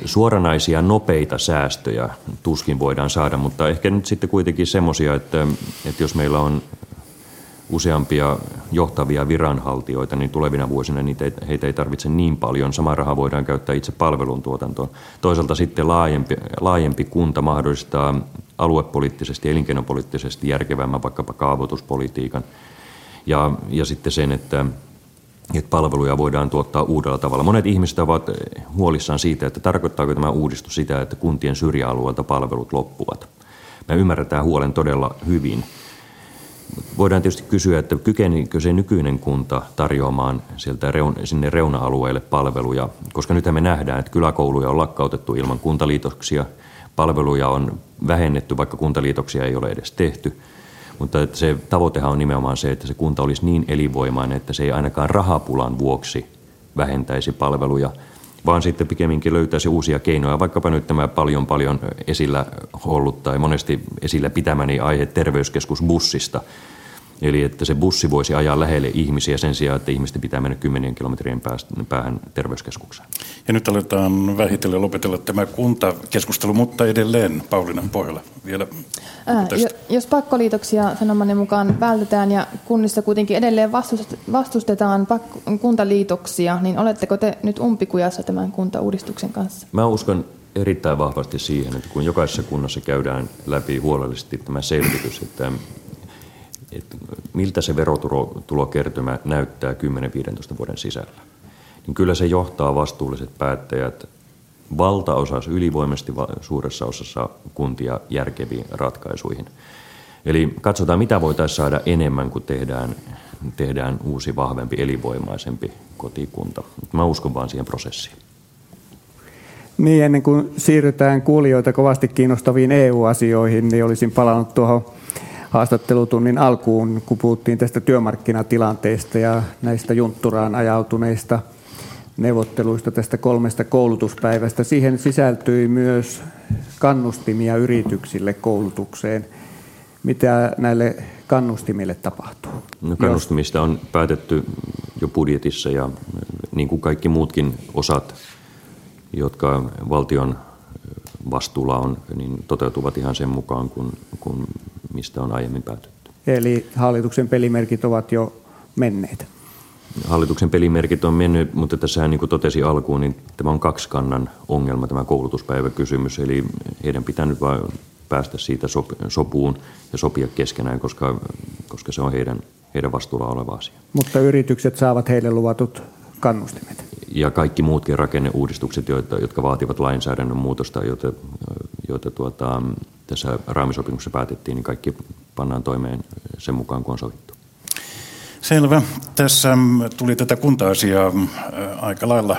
Suoranaisia nopeita säästöjä tuskin voidaan saada, mutta ehkä nyt sitten kuitenkin semmoisia, että, että jos meillä on useampia johtavia viranhaltijoita, niin tulevina vuosina niitä ei, heitä ei tarvitse niin paljon. Sama raha voidaan käyttää itse palveluntuotantoon. Toisaalta sitten laajempi, laajempi kunta mahdollistaa aluepoliittisesti, elinkeinopoliittisesti järkevämmän vaikkapa kaavoituspolitiikan. Ja, ja sitten sen, että, että palveluja voidaan tuottaa uudella tavalla. Monet ihmiset ovat huolissaan siitä, että tarkoittaako tämä uudistus sitä, että kuntien syrjäalueelta palvelut loppuvat. Me ymmärretään huolen todella hyvin – Voidaan tietysti kysyä, että kykenikö se nykyinen kunta tarjoamaan sieltä reun, sinne reuna-alueille palveluja, koska nyt me nähdään, että kyläkouluja on lakkautettu ilman kuntaliitoksia, palveluja on vähennetty, vaikka kuntaliitoksia ei ole edes tehty. Mutta se tavoitehan on nimenomaan se, että se kunta olisi niin elinvoimainen, että se ei ainakaan rahapulan vuoksi vähentäisi palveluja – vaan sitten pikemminkin löytäisi uusia keinoja, vaikkapa nyt tämä paljon paljon esillä ollut tai monesti esillä pitämäni aihe terveyskeskusbussista, Eli että se bussi voisi ajaa lähelle ihmisiä sen sijaan, että ihmisten pitää mennä kymmenien kilometrien päähän terveyskeskukseen. Ja nyt aletaan vähitellen lopetella tämä kuntakeskustelu, mutta edelleen Pauliina Pohjola vielä. Ää, jos pakkoliitoksia sanomanne mukaan vältetään ja kunnissa kuitenkin edelleen vastustetaan kuntaliitoksia, niin oletteko te nyt umpikujassa tämän kuntauudistuksen kanssa? Mä uskon erittäin vahvasti siihen, että kun jokaisessa kunnassa käydään läpi huolellisesti tämä selvitys, että että miltä se verotulokertymä näyttää 10-15 vuoden sisällä, niin kyllä se johtaa vastuulliset päättäjät valtaosassa, ylivoimaisesti suuressa osassa kuntia järkeviin ratkaisuihin. Eli katsotaan, mitä voitaisiin saada enemmän, kun tehdään, tehdään uusi, vahvempi, elinvoimaisempi kotikunta. Mä uskon vaan siihen prosessiin. Niin, ennen kuin siirrytään kuulijoita kovasti kiinnostaviin EU-asioihin, niin olisin palannut tuohon haastattelutunnin alkuun, kun puhuttiin tästä työmarkkinatilanteesta ja näistä juntturaan ajautuneista neuvotteluista tästä kolmesta koulutuspäivästä. Siihen sisältyi myös kannustimia yrityksille koulutukseen. Mitä näille kannustimille tapahtuu? No kannustimista on päätetty jo budjetissa ja niin kuin kaikki muutkin osat, jotka valtion vastuulla on, niin toteutuvat ihan sen mukaan, kun, kun mistä on aiemmin päätetty. Eli hallituksen pelimerkit ovat jo menneet? Hallituksen pelimerkit on mennyt, mutta tässä niin kuin totesi alkuun, niin tämä on kaksikannan ongelma, tämä koulutuspäiväkysymys. Eli heidän pitää nyt vain päästä siitä sopuun ja sopia keskenään, koska, koska se on heidän, heidän vastuulla oleva asia. Mutta yritykset saavat heille luvatut kannustimet. Ja kaikki muutkin rakenneuudistukset, joita, jotka vaativat lainsäädännön muutosta, joita, joita tuota, tässä raamisopimuksessa päätettiin, niin kaikki pannaan toimeen sen mukaan, kun on sovittu. Selvä. Tässä tuli tätä kunta-asiaa mm, aika lailla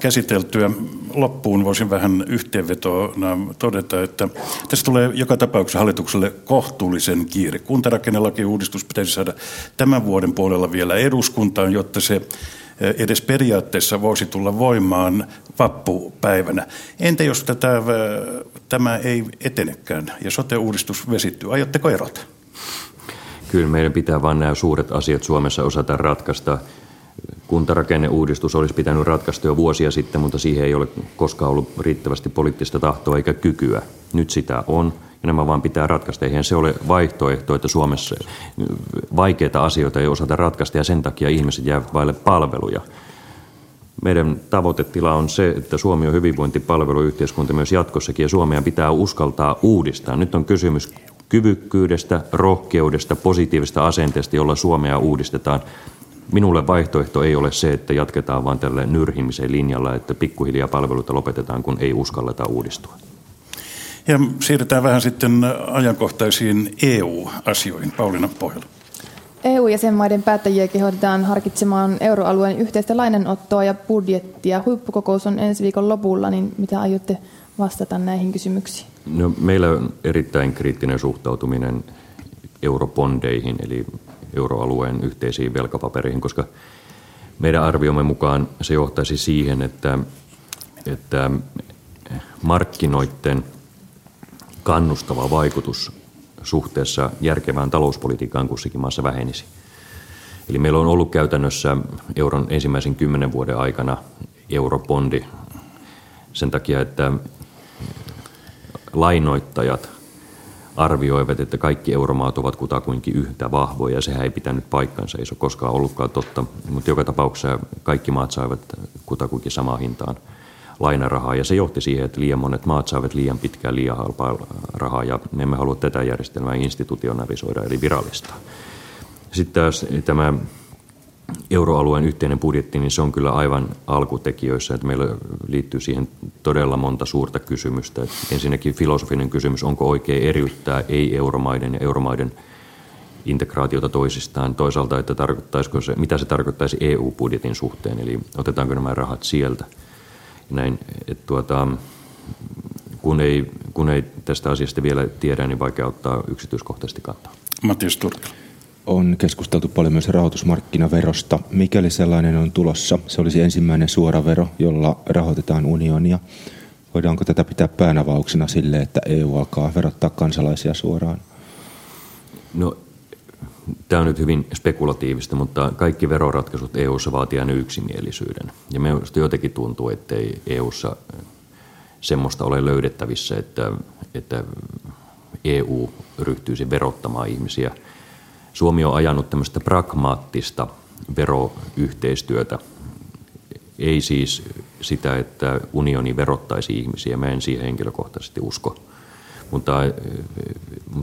käsiteltyä. Loppuun voisin vähän yhteenvetona todeta, että tässä tulee joka tapauksessa hallitukselle kohtuullisen kiire. Kuntarakennelakiuudistus pitäisi saada tämän vuoden puolella vielä eduskuntaan, jotta se edes periaatteessa voisi tulla voimaan vappupäivänä. Entä jos tätä, tämä ei etenekään ja sote-uudistus vesittyy? Aiotteko erota? Kyllä meidän pitää vain nämä suuret asiat Suomessa osata ratkaista. Kuntarakenneuudistus olisi pitänyt ratkaista jo vuosia sitten, mutta siihen ei ole koskaan ollut riittävästi poliittista tahtoa eikä kykyä. Nyt sitä on nämä vaan pitää ratkaista. Eihän se ole vaihtoehto, että Suomessa vaikeita asioita ei osata ratkaista ja sen takia ihmiset jäävät vaille palveluja. Meidän tavoitetila on se, että Suomi on hyvinvointipalveluyhteiskunta myös jatkossakin ja Suomea pitää uskaltaa uudistaa. Nyt on kysymys kyvykkyydestä, rohkeudesta, positiivista asenteesta, jolla Suomea uudistetaan. Minulle vaihtoehto ei ole se, että jatketaan vain tällä nyrhimisen linjalla, että pikkuhiljaa palveluita lopetetaan, kun ei uskalleta uudistua. Ja siirrytään vähän sitten ajankohtaisiin EU-asioihin. Pauliina Pohjola. EU-jäsenmaiden päättäjiä kehotetaan harkitsemaan euroalueen yhteistä lainanottoa ja budjettia. Huippukokous on ensi viikon lopulla, niin mitä aiotte vastata näihin kysymyksiin? No, meillä on erittäin kriittinen suhtautuminen eurobondeihin, eli euroalueen yhteisiin velkapapereihin, koska meidän arviomme mukaan se johtaisi siihen, että, että markkinoiden kannustava vaikutus suhteessa järkevään talouspolitiikkaan kussakin maassa vähenisi. Eli meillä on ollut käytännössä euron ensimmäisen kymmenen vuoden aikana eurobondi sen takia, että lainoittajat arvioivat, että kaikki euromaat ovat kutakuinkin yhtä vahvoja. Sehän ei pitänyt paikkansa, ei se ole koskaan ollutkaan totta. Mutta joka tapauksessa kaikki maat saivat kutakuinkin samaan hintaan lainarahaa. Ja se johti siihen, että liian monet maat saivat liian pitkään liian halpaa rahaa. Ja me emme halua tätä järjestelmää institutionalisoida eli virallistaa. Sitten taas tämä euroalueen yhteinen budjetti, niin se on kyllä aivan alkutekijöissä, että meillä liittyy siihen todella monta suurta kysymystä. Että ensinnäkin filosofinen kysymys, onko oikein eriyttää ei-euromaiden ja euromaiden integraatiota toisistaan. Toisaalta, että tarkoittaisiko se, mitä se tarkoittaisi EU-budjetin suhteen, eli otetaanko nämä rahat sieltä. Näin, että tuota, kun, ei, kun ei tästä asiasta vielä tiedä, niin vaikea ottaa yksityiskohtaisesti kantaa. Matias Turkila on keskusteltu paljon myös rahoitusmarkkinaverosta. Mikäli sellainen on tulossa, se olisi ensimmäinen suora vero, jolla rahoitetaan unionia. Voidaanko tätä pitää päänavauksena sille, että EU alkaa verottaa kansalaisia suoraan? No, tämä on nyt hyvin spekulatiivista, mutta kaikki veroratkaisut EU-ssa vaatii aina yksimielisyyden. Ja minusta jotenkin tuntuu, ettei EU-ssa semmoista ole löydettävissä, että, että EU ryhtyisi verottamaan ihmisiä – Suomi on ajanut tämmöistä pragmaattista veroyhteistyötä. Ei siis sitä, että unioni verottaisi ihmisiä. Mä en siihen henkilökohtaisesti usko. Mutta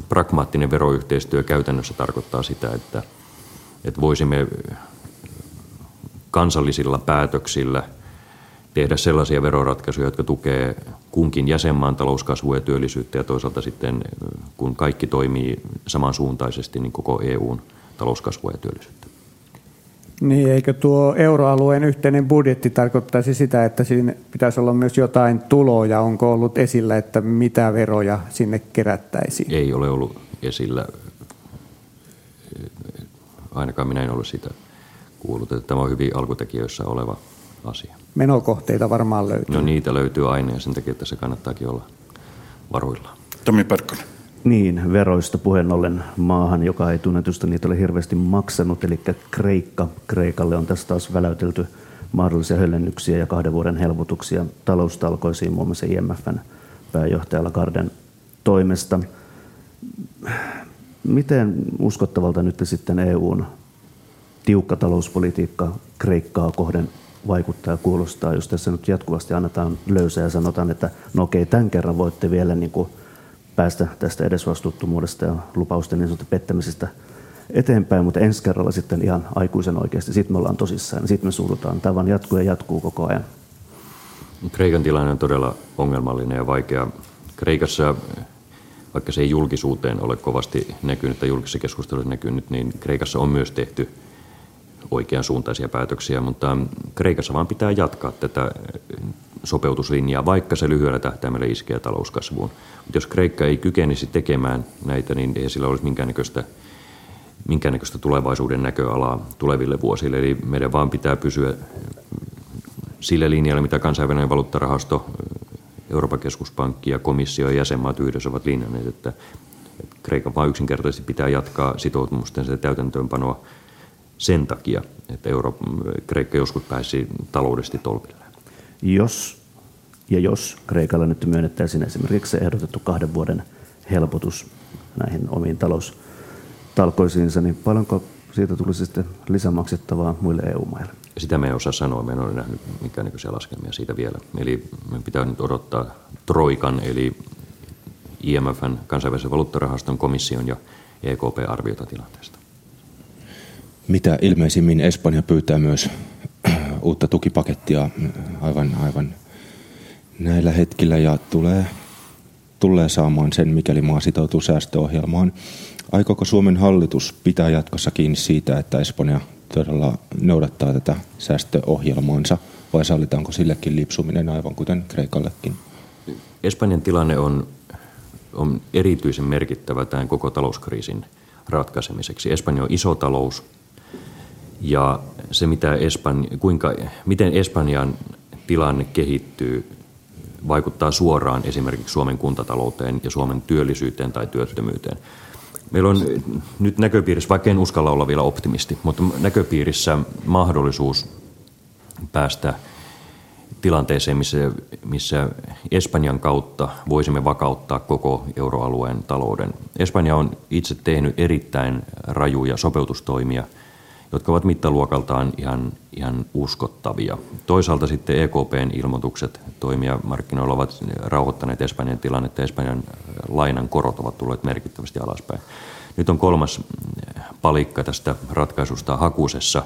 pragmaattinen veroyhteistyö käytännössä tarkoittaa sitä, että, että voisimme kansallisilla päätöksillä tehdä sellaisia veroratkaisuja, jotka tukee kunkin jäsenmaan talouskasvua ja työllisyyttä ja toisaalta sitten kun kaikki toimii samansuuntaisesti, niin koko EUn talouskasvua ja työllisyyttä. Niin, eikö tuo euroalueen yhteinen budjetti tarkoittaisi sitä, että siinä pitäisi olla myös jotain tuloja? Onko ollut esillä, että mitä veroja sinne kerättäisiin? Ei ole ollut esillä. Ainakaan minä en ole sitä kuullut, että tämä on hyvin alkutekijöissä oleva asia. Menokohteita varmaan löytyy. No niitä löytyy aina ja sen takia, että se kannattaakin olla varuillaan. Tomi Parkkonen. Niin, veroista puheen ollen maahan, joka ei tunnetusta niitä ole hirveästi maksanut, eli Kreikka. Kreikalle on tässä taas väläytelty mahdollisia höllennyksiä ja kahden vuoden helpotuksia taloustalkoisiin muun muassa IMFn pääjohtajalla Karden toimesta. Miten uskottavalta nyt sitten EUn tiukka talouspolitiikka Kreikkaa kohden vaikuttaa ja kuulostaa, jos tässä nyt jatkuvasti annetaan löysää ja sanotaan, että no okei, tämän kerran voitte vielä niin kuin päästä tästä edesvastuuttomuudesta ja lupausten niin pettämisestä eteenpäin, mutta ensi kerralla sitten ihan aikuisen oikeasti, sitten me ollaan tosissaan, sitten me suudutaan. Tämä vaan jatkuu ja jatkuu koko ajan. Kreikan tilanne on todella ongelmallinen ja vaikea. Kreikassa, vaikka se ei julkisuuteen ole kovasti näkynyt tai julkisessa keskustelussa näkynyt, niin Kreikassa on myös tehty oikean suuntaisia päätöksiä, mutta Kreikassa vaan pitää jatkaa tätä sopeutuslinjaa, vaikka se lyhyellä tähtäimellä iskee talouskasvuun. Mutta jos Kreikka ei kykenisi tekemään näitä, niin ei sillä olisi minkäännäköistä, minkäännäköistä tulevaisuuden näköalaa tuleville vuosille. Eli meidän vaan pitää pysyä sillä linjalla, mitä kansainvälinen valuuttarahasto, Euroopan keskuspankki ja komissio ja jäsenmaat yhdessä ovat linjanneet, että Kreikan vain yksinkertaisesti pitää jatkaa sitoutumusten täytäntöönpanoa sen takia, että Euro- Kreikka joskus pääsi taloudellisesti tolpille. Jos ja jos Kreikalle nyt myönnettäisiin esimerkiksi se ehdotettu kahden vuoden helpotus näihin omiin taloustalkoisiinsa, niin paljonko siitä tulisi sitten lisämaksettavaa muille EU-maille? Sitä me ei osaa sanoa, me en ole nähnyt mikään laskelmia siitä vielä. Eli me pitää nyt odottaa Troikan, eli IMFn, kansainvälisen valuuttarahaston, komission ja EKP-arviota tilanteesta. Mitä ilmeisimmin Espanja pyytää myös uutta tukipakettia aivan, aivan näillä hetkillä ja tulee, tulee saamaan sen, mikäli maa sitoutuu säästöohjelmaan. Aikooko Suomen hallitus pitää jatkossa kiinni siitä, että Espanja todella noudattaa tätä säästöohjelmaansa vai sallitaanko sillekin lipsuminen aivan kuten Kreikallekin? Espanjan tilanne on, on erityisen merkittävä tämän koko talouskriisin ratkaisemiseksi. Espanja on iso talous ja se, mitä Espanja, kuinka, miten Espanjan tilanne kehittyy, vaikuttaa suoraan esimerkiksi Suomen kuntatalouteen ja Suomen työllisyyteen tai työttömyyteen. Meillä on nyt näköpiirissä, vaikka en uskalla olla vielä optimisti, mutta näköpiirissä mahdollisuus päästä tilanteeseen, missä, missä Espanjan kautta voisimme vakauttaa koko euroalueen talouden. Espanja on itse tehnyt erittäin rajuja sopeutustoimia – jotka ovat mittaluokaltaan ihan, ihan uskottavia. Toisaalta sitten EKPn ilmoitukset toimia markkinoilla ovat rauhoittaneet Espanjan tilannetta. Espanjan lainan korot ovat tulleet merkittävästi alaspäin. Nyt on kolmas palikka tästä ratkaisusta hakusessa,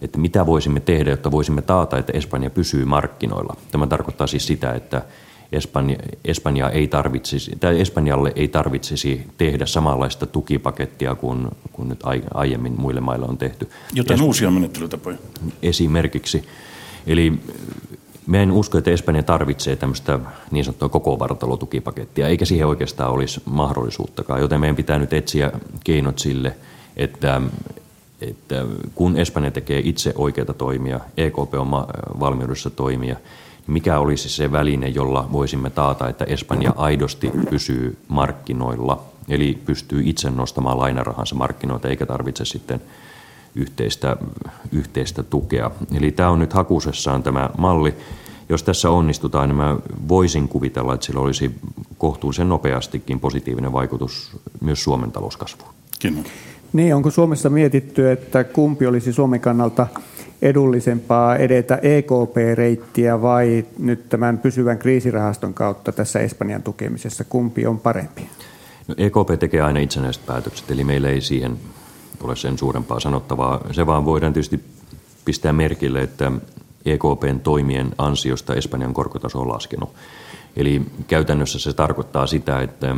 että mitä voisimme tehdä, jotta voisimme taata, että Espanja pysyy markkinoilla. Tämä tarkoittaa siis sitä, että Espanja, Espanja ei tarvitsisi, tai Espanjalle ei tarvitsisi tehdä samanlaista tukipakettia kuin, kuin nyt aiemmin muille maille on tehty. Joten es- uusia menettelytapoja. Esimerkiksi. Eli me en usko, että Espanja tarvitsee tämmöistä niin sanottua koko vartalotukipakettia, eikä siihen oikeastaan olisi mahdollisuuttakaan. Joten meidän pitää nyt etsiä keinot sille, että, että kun Espanja tekee itse oikeita toimia, EKP on valmiudessa toimia, mikä olisi se väline, jolla voisimme taata, että Espanja aidosti pysyy markkinoilla, eli pystyy itse nostamaan lainarahansa markkinoilta eikä tarvitse sitten yhteistä, yhteistä tukea. Eli tämä on nyt hakusessaan tämä malli. Jos tässä onnistutaan, niin mä voisin kuvitella, että sillä olisi kohtuullisen nopeastikin positiivinen vaikutus myös Suomen talouskasvuun. Kiitos. Niin, onko Suomessa mietitty, että kumpi olisi Suomen kannalta edullisempaa edetä EKP-reittiä vai nyt tämän pysyvän kriisirahaston kautta tässä Espanjan tukemisessa? Kumpi on parempi? No, EKP tekee aina itsenäiset päätökset, eli meillä ei siihen ole sen suurempaa sanottavaa. Se vaan voidaan tietysti pistää merkille, että EKPn toimien ansiosta Espanjan korkotaso on laskenut. Eli käytännössä se tarkoittaa sitä, että,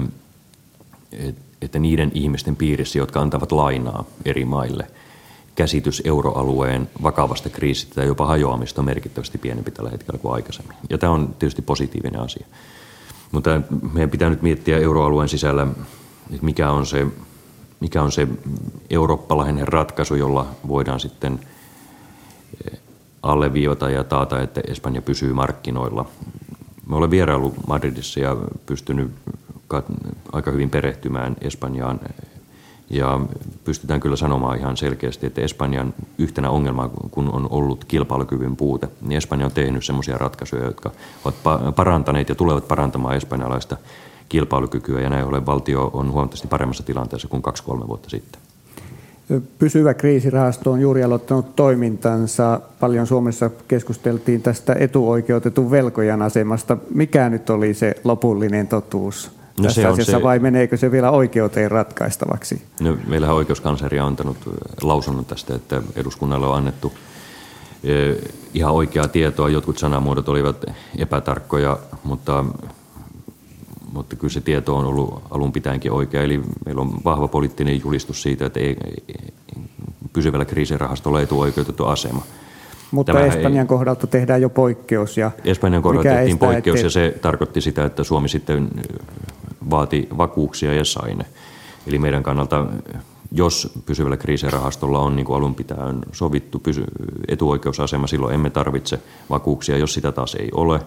että niiden ihmisten piirissä, jotka antavat lainaa eri maille – käsitys euroalueen vakavasta kriisistä tai jopa hajoamista on merkittävästi pienempi tällä hetkellä kuin aikaisemmin. Ja tämä on tietysti positiivinen asia. Mutta meidän pitää nyt miettiä euroalueen sisällä, että mikä on se, mikä on se eurooppalainen ratkaisu, jolla voidaan sitten eh, alleviivata ja taata, että Espanja pysyy markkinoilla. Me olen vierailu Madridissa ja pystynyt aika hyvin perehtymään Espanjaan ja pystytään kyllä sanomaan ihan selkeästi, että Espanjan yhtenä ongelma, kun on ollut kilpailukyvyn puute, niin Espanja on tehnyt sellaisia ratkaisuja, jotka ovat parantaneet ja tulevat parantamaan espanjalaista kilpailukykyä, ja näin ollen valtio on huomattavasti paremmassa tilanteessa kuin kaksi-kolme vuotta sitten. Pysyvä kriisirahasto on juuri aloittanut toimintansa. Paljon Suomessa keskusteltiin tästä etuoikeutetun velkojan asemasta. Mikä nyt oli se lopullinen totuus? No tässä se asiassa se... vai meneekö se vielä oikeuteen ratkaistavaksi? No, meillähän oikeuskansleri on antanut lausunnon tästä, että eduskunnalle on annettu ihan oikeaa tietoa. Jotkut sanamuodot olivat epätarkkoja, mutta, mutta kyllä se tieto on ollut alun pitäenkin oikea. Eli meillä on vahva poliittinen julistus siitä, että ei, pysyvällä kriisirahastolla etuoikeutettu asema. Mutta Tämä Espanjan ei, kohdalta tehdään jo poikkeus. Ja Espanjan kohdalta tehtiin poikkeus ettei... ja se tarkoitti sitä, että Suomi sitten vaati vakuuksia ja sai ne. Eli meidän kannalta, jos pysyvällä kriisirahastolla on niin kuin alun pitäen sovittu pysy, etuoikeusasema, silloin emme tarvitse vakuuksia. Jos sitä taas ei ole,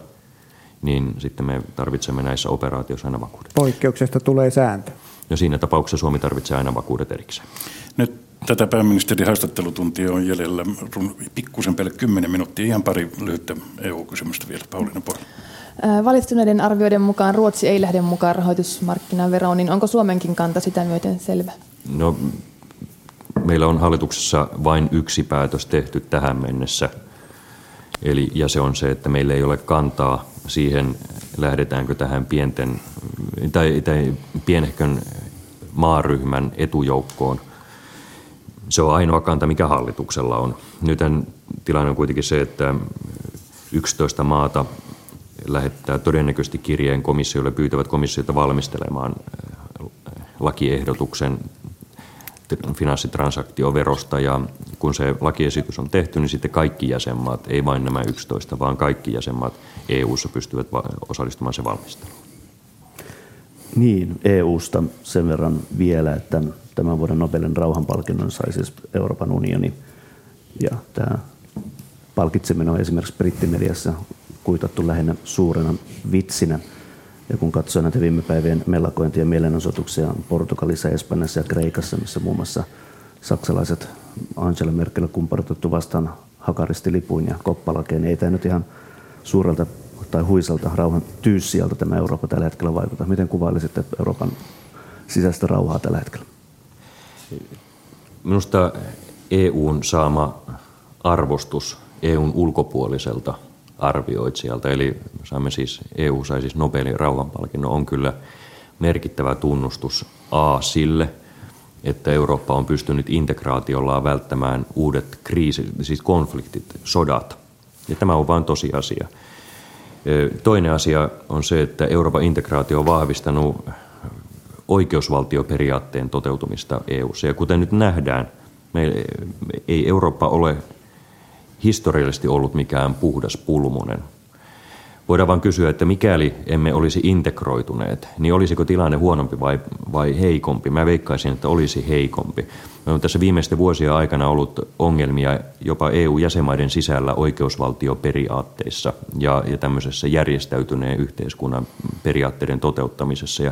niin sitten me tarvitsemme näissä operaatioissa aina vakuudet. Poikkeuksesta tulee sääntö. No siinä tapauksessa Suomi tarvitsee aina vakuudet erikseen. Nyt tätä pääministerin haastattelutuntia on jäljellä pikkusen päälle 10 minuuttia. Ihan pari lyhyttä EU-kysymystä vielä. Pauliina Pohjala. Valistuneiden arvioiden mukaan Ruotsi ei lähde mukaan rahoitusmarkkinaveroon, niin onko Suomenkin kanta sitä myöten selvä? No, meillä on hallituksessa vain yksi päätös tehty tähän mennessä, Eli, ja se on se, että meillä ei ole kantaa siihen, lähdetäänkö tähän pienten, tai, tai pienehkön maaryhmän etujoukkoon. Se on ainoa kanta, mikä hallituksella on. Nyt tilanne on kuitenkin se, että 11 maata lähettää todennäköisesti kirjeen komissiolle, pyytävät komissiota valmistelemaan äh, lakiehdotuksen finanssitransaktioverosta ja kun se lakiesitys on tehty, niin sitten kaikki jäsenmaat, ei vain nämä 11, vaan kaikki jäsenmaat EU-ssa pystyvät osallistumaan se valmisteluun. Niin, EU-sta sen verran vielä, että tämän vuoden Nobelin rauhanpalkinnon sai siis Euroopan unioni ja tämä palkitseminen on esimerkiksi brittimediassa kuitattu lähinnä suurena vitsinä. Ja kun katsoo näitä viime päivien mellakointia ja mielenosoituksia Portugalissa, Espanjassa ja Kreikassa, missä muun muassa saksalaiset Angela Merkel kumparotettu vastaan hakaristi lipuin ja koppalakeen, niin ei tämä nyt ihan suurelta tai huisalta rauhan tyyssialta tämä Eurooppa tällä hetkellä vaikuta. Miten kuvailisitte Euroopan sisäistä rauhaa tällä hetkellä? Minusta EUn saama arvostus EUn ulkopuoliselta arvioitsijalta. Eli saimme siis, EU sai siis Nobelin rauhanpalkinnon, on kyllä merkittävä tunnustus A sille, että Eurooppa on pystynyt integraatiollaan välttämään uudet kriisit, siis konfliktit, sodat. Ja tämä on vain tosiasia. Toinen asia on se, että Euroopan integraatio on vahvistanut oikeusvaltioperiaatteen toteutumista EU:ssa. Ja kuten nyt nähdään, me, ei Eurooppa ole historiallisesti ollut mikään puhdas pulmunen. Voidaan vain kysyä, että mikäli emme olisi integroituneet, niin olisiko tilanne huonompi vai, vai heikompi? Mä veikkaisin, että olisi heikompi. Me on tässä viimeisten vuosien aikana ollut ongelmia jopa EU-jäsenmaiden sisällä oikeusvaltioperiaatteissa ja, ja tämmöisessä järjestäytyneen yhteiskunnan periaatteiden toteuttamisessa. Ja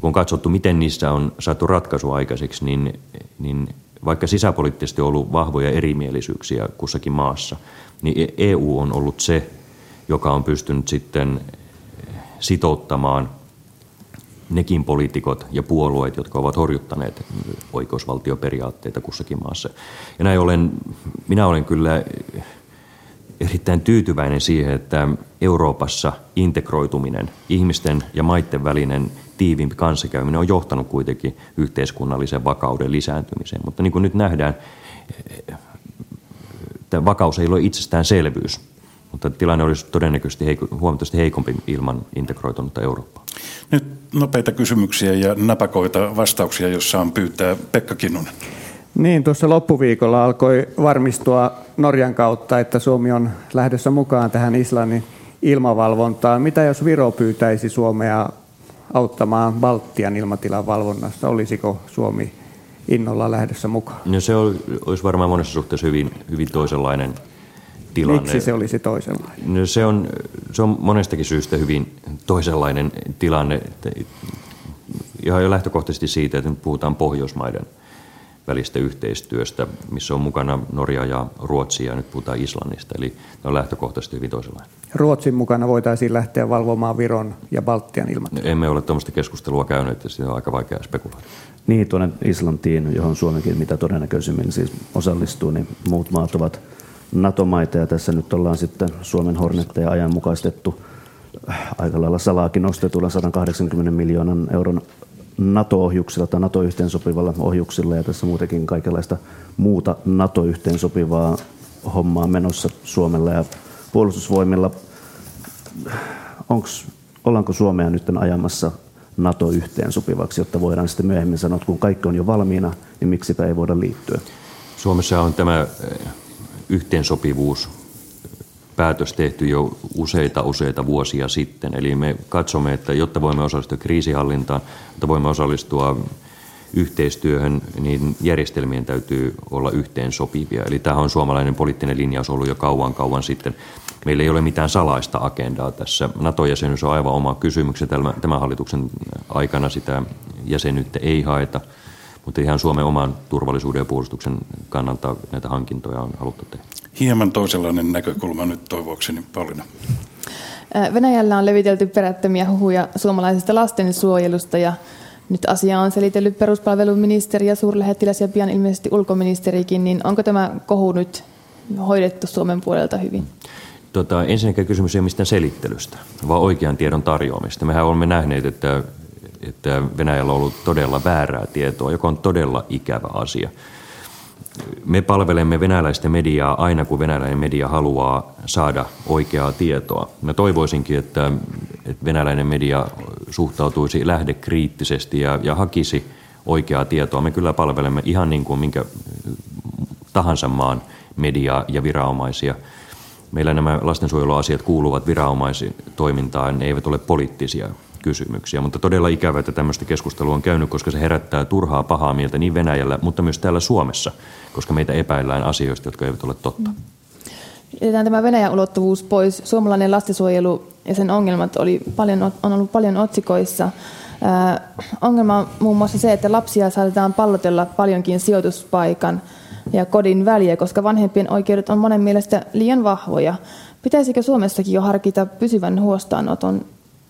kun on katsottu, miten niissä on saatu ratkaisu aikaiseksi, niin, niin vaikka sisäpoliittisesti on ollut vahvoja erimielisyyksiä kussakin maassa, niin EU on ollut se, joka on pystynyt sitten sitouttamaan nekin poliitikot ja puolueet, jotka ovat horjuttaneet oikeusvaltioperiaatteita kussakin maassa. Ja näin ollen, minä olen kyllä erittäin tyytyväinen siihen, että Euroopassa integroituminen, ihmisten ja maiden välinen tiiviimpi kanssakäyminen on johtanut kuitenkin yhteiskunnallisen vakauden lisääntymiseen. Mutta niin kuin nyt nähdään, tämä vakaus ei ole itsestäänselvyys, mutta tilanne olisi todennäköisesti heiko, huomattavasti heikompi ilman integroitunutta Eurooppaa. Nyt nopeita kysymyksiä ja napakoita vastauksia, jos saan pyytää Pekka Kinnunen. Niin, tuossa loppuviikolla alkoi varmistua Norjan kautta, että Suomi on lähdössä mukaan tähän Islannin ilmavalvontaan. Mitä jos Viro pyytäisi Suomea auttamaan Baltian ilmatilan valvonnassa? Olisiko Suomi innolla lähdössä mukaan? No se olisi varmaan monessa suhteessa hyvin, hyvin toisenlainen tilanne. Miksi se olisi toisenlainen? No se, on, se on monestakin syystä hyvin toisenlainen tilanne. Ihan jo lähtökohtaisesti siitä, että nyt puhutaan Pohjoismaiden välistä yhteistyöstä, missä on mukana Norja ja Ruotsi ja nyt puhutaan Islannista. Eli ne on lähtökohtaisesti hyvin toisenlainen. Ruotsin mukana voitaisiin lähteä valvomaan Viron ja Baltian ilmatilaa. Emme ole tuommoista keskustelua käyneet, että siitä on aika vaikea spekuloida. Niin, tuonne Islantiin, johon Suomikin mitä todennäköisimmin siis osallistuu, niin muut maat ovat NATO-maita ja tässä nyt ollaan sitten Suomen Hornetteja ajanmukaistettu aika lailla salaakin nostetulla 180 miljoonan euron NATO-ohjuksilla tai NATO-yhteensopivalla ohjuksilla ja tässä muutenkin kaikenlaista muuta NATO-yhteensopivaa hommaa menossa Suomella ja puolustusvoimilla. Onks, ollaanko Suomea nyt ajamassa NATO-yhteensopivaksi, jotta voidaan sitten myöhemmin sanoa, että kun kaikki on jo valmiina, niin miksipä ei voida liittyä? Suomessa on tämä eh, yhteensopivuus päätös tehty jo useita useita vuosia sitten. Eli me katsomme, että jotta voimme osallistua kriisihallintaan, jotta voimme osallistua yhteistyöhön, niin järjestelmien täytyy olla yhteen sopivia. Eli tämä on suomalainen poliittinen linjaus ollut jo kauan kauan sitten. Meillä ei ole mitään salaista agendaa tässä. NATO-jäsenyys on aivan oma kysymys. Tämän hallituksen aikana sitä jäsenyyttä ei haeta, mutta ihan Suomen oman turvallisuuden ja puolustuksen kannalta näitä hankintoja on haluttu tehdä. Hieman toisenlainen näkökulma nyt toivokseni, Paulina. Venäjällä on levitelty perättömiä huhuja suomalaisesta lastensuojelusta ja nyt asia on selitellyt peruspalveluministeri ja suurlähettiläs ja pian ilmeisesti ulkoministerikin, niin onko tämä kohu nyt hoidettu Suomen puolelta hyvin? Tota, ensinnäkin kysymys ei ole mistään selittelystä, vaan oikean tiedon tarjoamista. Mehän olemme nähneet, että, että Venäjällä on ollut todella väärää tietoa, joka on todella ikävä asia. Me palvelemme venäläistä mediaa aina, kun venäläinen media haluaa saada oikeaa tietoa. Mä toivoisinkin, että, että venäläinen media suhtautuisi lähdekriittisesti ja, ja hakisi oikeaa tietoa. Me kyllä palvelemme ihan niin kuin minkä tahansa maan mediaa ja viranomaisia. Meillä nämä lastensuojeluasiat kuuluvat viranomaisitoimintaan, ne eivät ole poliittisia kysymyksiä. Mutta todella ikävä, että tämmöistä keskustelua on käynyt, koska se herättää turhaa pahaa mieltä niin Venäjällä, mutta myös täällä Suomessa, koska meitä epäillään asioista, jotka eivät ole totta. Jätetään tämä Venäjän ulottuvuus pois. Suomalainen lastensuojelu ja sen ongelmat oli paljon, on ollut paljon otsikoissa. Äh, ongelma on muun muassa se, että lapsia saatetaan pallotella paljonkin sijoituspaikan ja kodin väliä, koska vanhempien oikeudet on monen mielestä liian vahvoja. Pitäisikö Suomessakin jo harkita pysyvän huostaanoton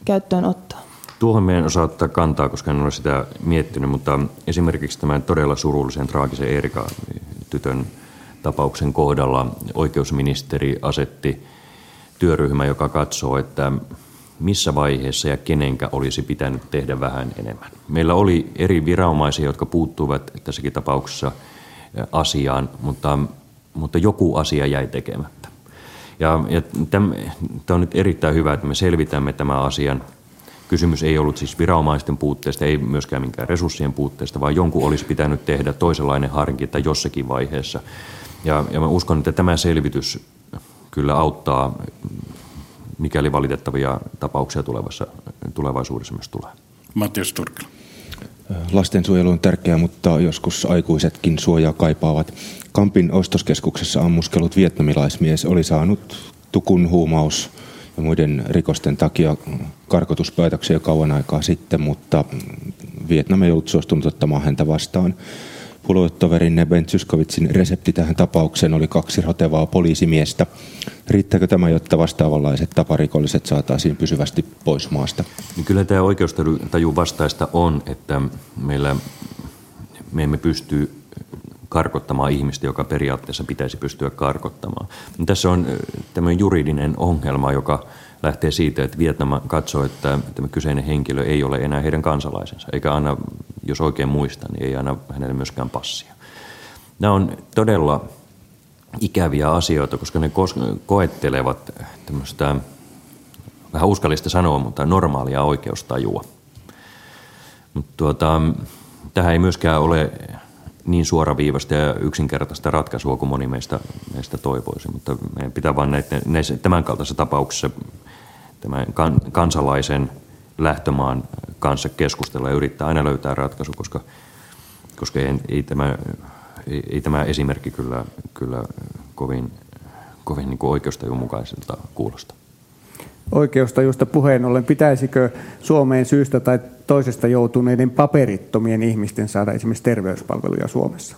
käyttöönottoa? Tuohon meidän osaa ottaa kantaa, koska en ole sitä miettinyt, mutta esimerkiksi tämän todella surullisen traagisen Erika tytön tapauksen kohdalla oikeusministeri asetti työryhmä, joka katsoo, että missä vaiheessa ja kenenkä olisi pitänyt tehdä vähän enemmän. Meillä oli eri viranomaisia, jotka puuttuivat tässäkin tapauksessa asiaan, mutta, mutta joku asia jäi tekemättä. Ja, ja tämä on nyt erittäin hyvä, että me selvitämme tämän asian. Kysymys ei ollut siis viranomaisten puutteesta, ei myöskään minkään resurssien puutteesta, vaan jonkun olisi pitänyt tehdä toisenlainen harkinta jossakin vaiheessa. Ja, ja mä uskon, että tämä selvitys kyllä auttaa, mikäli valitettavia tapauksia tulevassa, tulevaisuudessa myös tulee. Mattias Turkila. Lastensuojelu on tärkeää, mutta joskus aikuisetkin suojaa kaipaavat. Kampin ostoskeskuksessa ammuskellut vietnamilaismies oli saanut tukun huumaus muiden rikosten takia karkotuspäätöksiä kauan aikaa sitten, mutta Vietnam ei ollut suostunut ottamaan häntä vastaan. Puoluetoverinne Ben Zyskovitsin resepti tähän tapaukseen oli kaksi rotevaa poliisimiestä. Riittääkö tämä, jotta vastaavanlaiset taparikolliset saataisiin pysyvästi pois maasta? Niin kyllä tämä oikeustajun vastaista on, että meillä me emme pysty karkottamaan ihmistä, joka periaatteessa pitäisi pystyä karkottamaan. Tässä on tämmöinen juridinen ongelma, joka lähtee siitä, että Vietnam katsoo, että tämä kyseinen henkilö ei ole enää heidän kansalaisensa, eikä anna, jos oikein muistan, niin ei anna hänelle myöskään passia. Nämä on todella ikäviä asioita, koska ne koettelevat tämmöistä, vähän uskallista sanoa, mutta normaalia oikeustajua. Mutta tuota, tähän ei myöskään ole niin suoraviivasta ja yksinkertaista ratkaisua kuin moni meistä, meistä toivoisi, mutta meidän pitää vain näiden, tämän kaltaisessa tapauksessa tämän kan, kansalaisen lähtömaan kanssa keskustella ja yrittää aina löytää ratkaisu, koska, koska ei, ei, tämä, ei, ei tämä esimerkki kyllä, kyllä kovin, kovin niin oikeustajun mukaisilta kuulosta. Oikeustajusta puheen ollen, pitäisikö Suomeen syystä tai toisesta joutuneiden paperittomien ihmisten saada esimerkiksi terveyspalveluja Suomessa?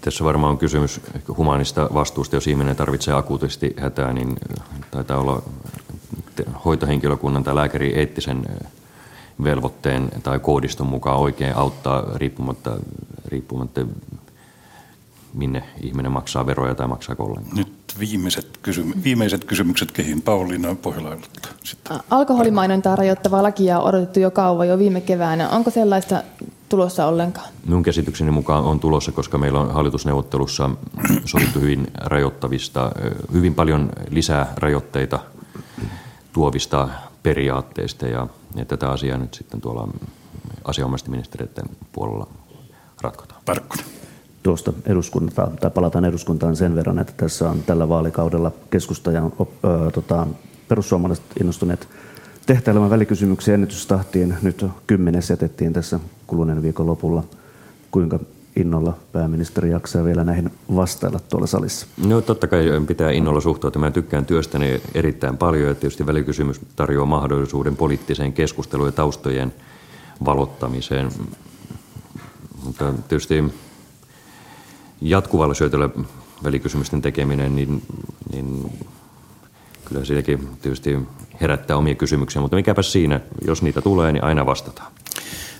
Tässä varmaan on kysymys humanista vastuusta. Jos ihminen tarvitsee akuutisti hätää, niin taitaa olla hoitohenkilökunnan tai lääkärin eettisen velvoitteen tai koodiston mukaan oikein auttaa riippumatta, riippumatta minne ihminen maksaa veroja tai maksaa ollenkaan. Nyt viimeiset, kysymy- viimeiset kysymykset kehin Pauliina Pohjalailta. Alkoholimainontaa rajoittavaa lakia on odotettu jo kauan, jo viime keväänä. Onko sellaista tulossa ollenkaan? Minun käsitykseni mukaan on tulossa, koska meillä on hallitusneuvottelussa sovittu hyvin rajoittavista, hyvin paljon lisää rajoitteita tuovista periaatteista ja, ja tätä asiaa nyt sitten tuolla asianomaisten ministeriöiden puolella ratkotaan. Parkkonen. Tuosta eduskuntaa, tai palataan eduskuntaan sen verran, että tässä on tällä vaalikaudella keskusta ja ö, tota, perussuomalaiset innostuneet tehtailemaan välikysymyksiä ennätystahtiin. Nyt kymmenes jätettiin tässä kuluneen viikon lopulla. Kuinka innolla pääministeri jaksaa vielä näihin vastailla tuolla salissa? No totta kai pitää innolla suhtautua. Mä tykkään työstäni erittäin paljon ja tietysti välikysymys tarjoaa mahdollisuuden poliittiseen keskusteluun ja taustojen valottamiseen. Mutta tietysti jatkuvalla syötöllä välikysymysten tekeminen, niin, niin kyllä siitäkin tietysti herättää omia kysymyksiä, mutta mikäpä siinä, jos niitä tulee, niin aina vastataan.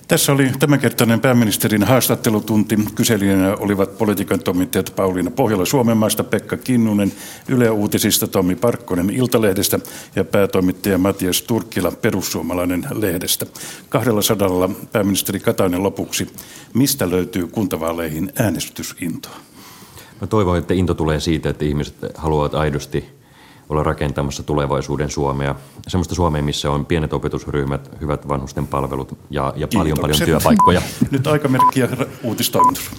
Tässä oli tämänkertainen pääministerin haastattelutunti. Kyselijänä olivat politiikan toimittajat Pauliina Pohjola Suomenmaasta, Pekka Kinnunen Yle Uutisista, Tommi Parkkonen Iltalehdestä ja päätoimittaja Matias Turkkila Perussuomalainen lehdestä. Kahdella sadalla pääministeri Katainen lopuksi. Mistä löytyy kuntavaaleihin äänestysintoa? Mä toivon, että into tulee siitä, että ihmiset haluavat aidosti olla rakentamassa tulevaisuuden Suomea. Semmoista Suomea, missä on pienet opetusryhmät, hyvät vanhusten palvelut ja, ja paljon paljon työpaikkoja. Nyt aikamerkki ja uutistoimitus.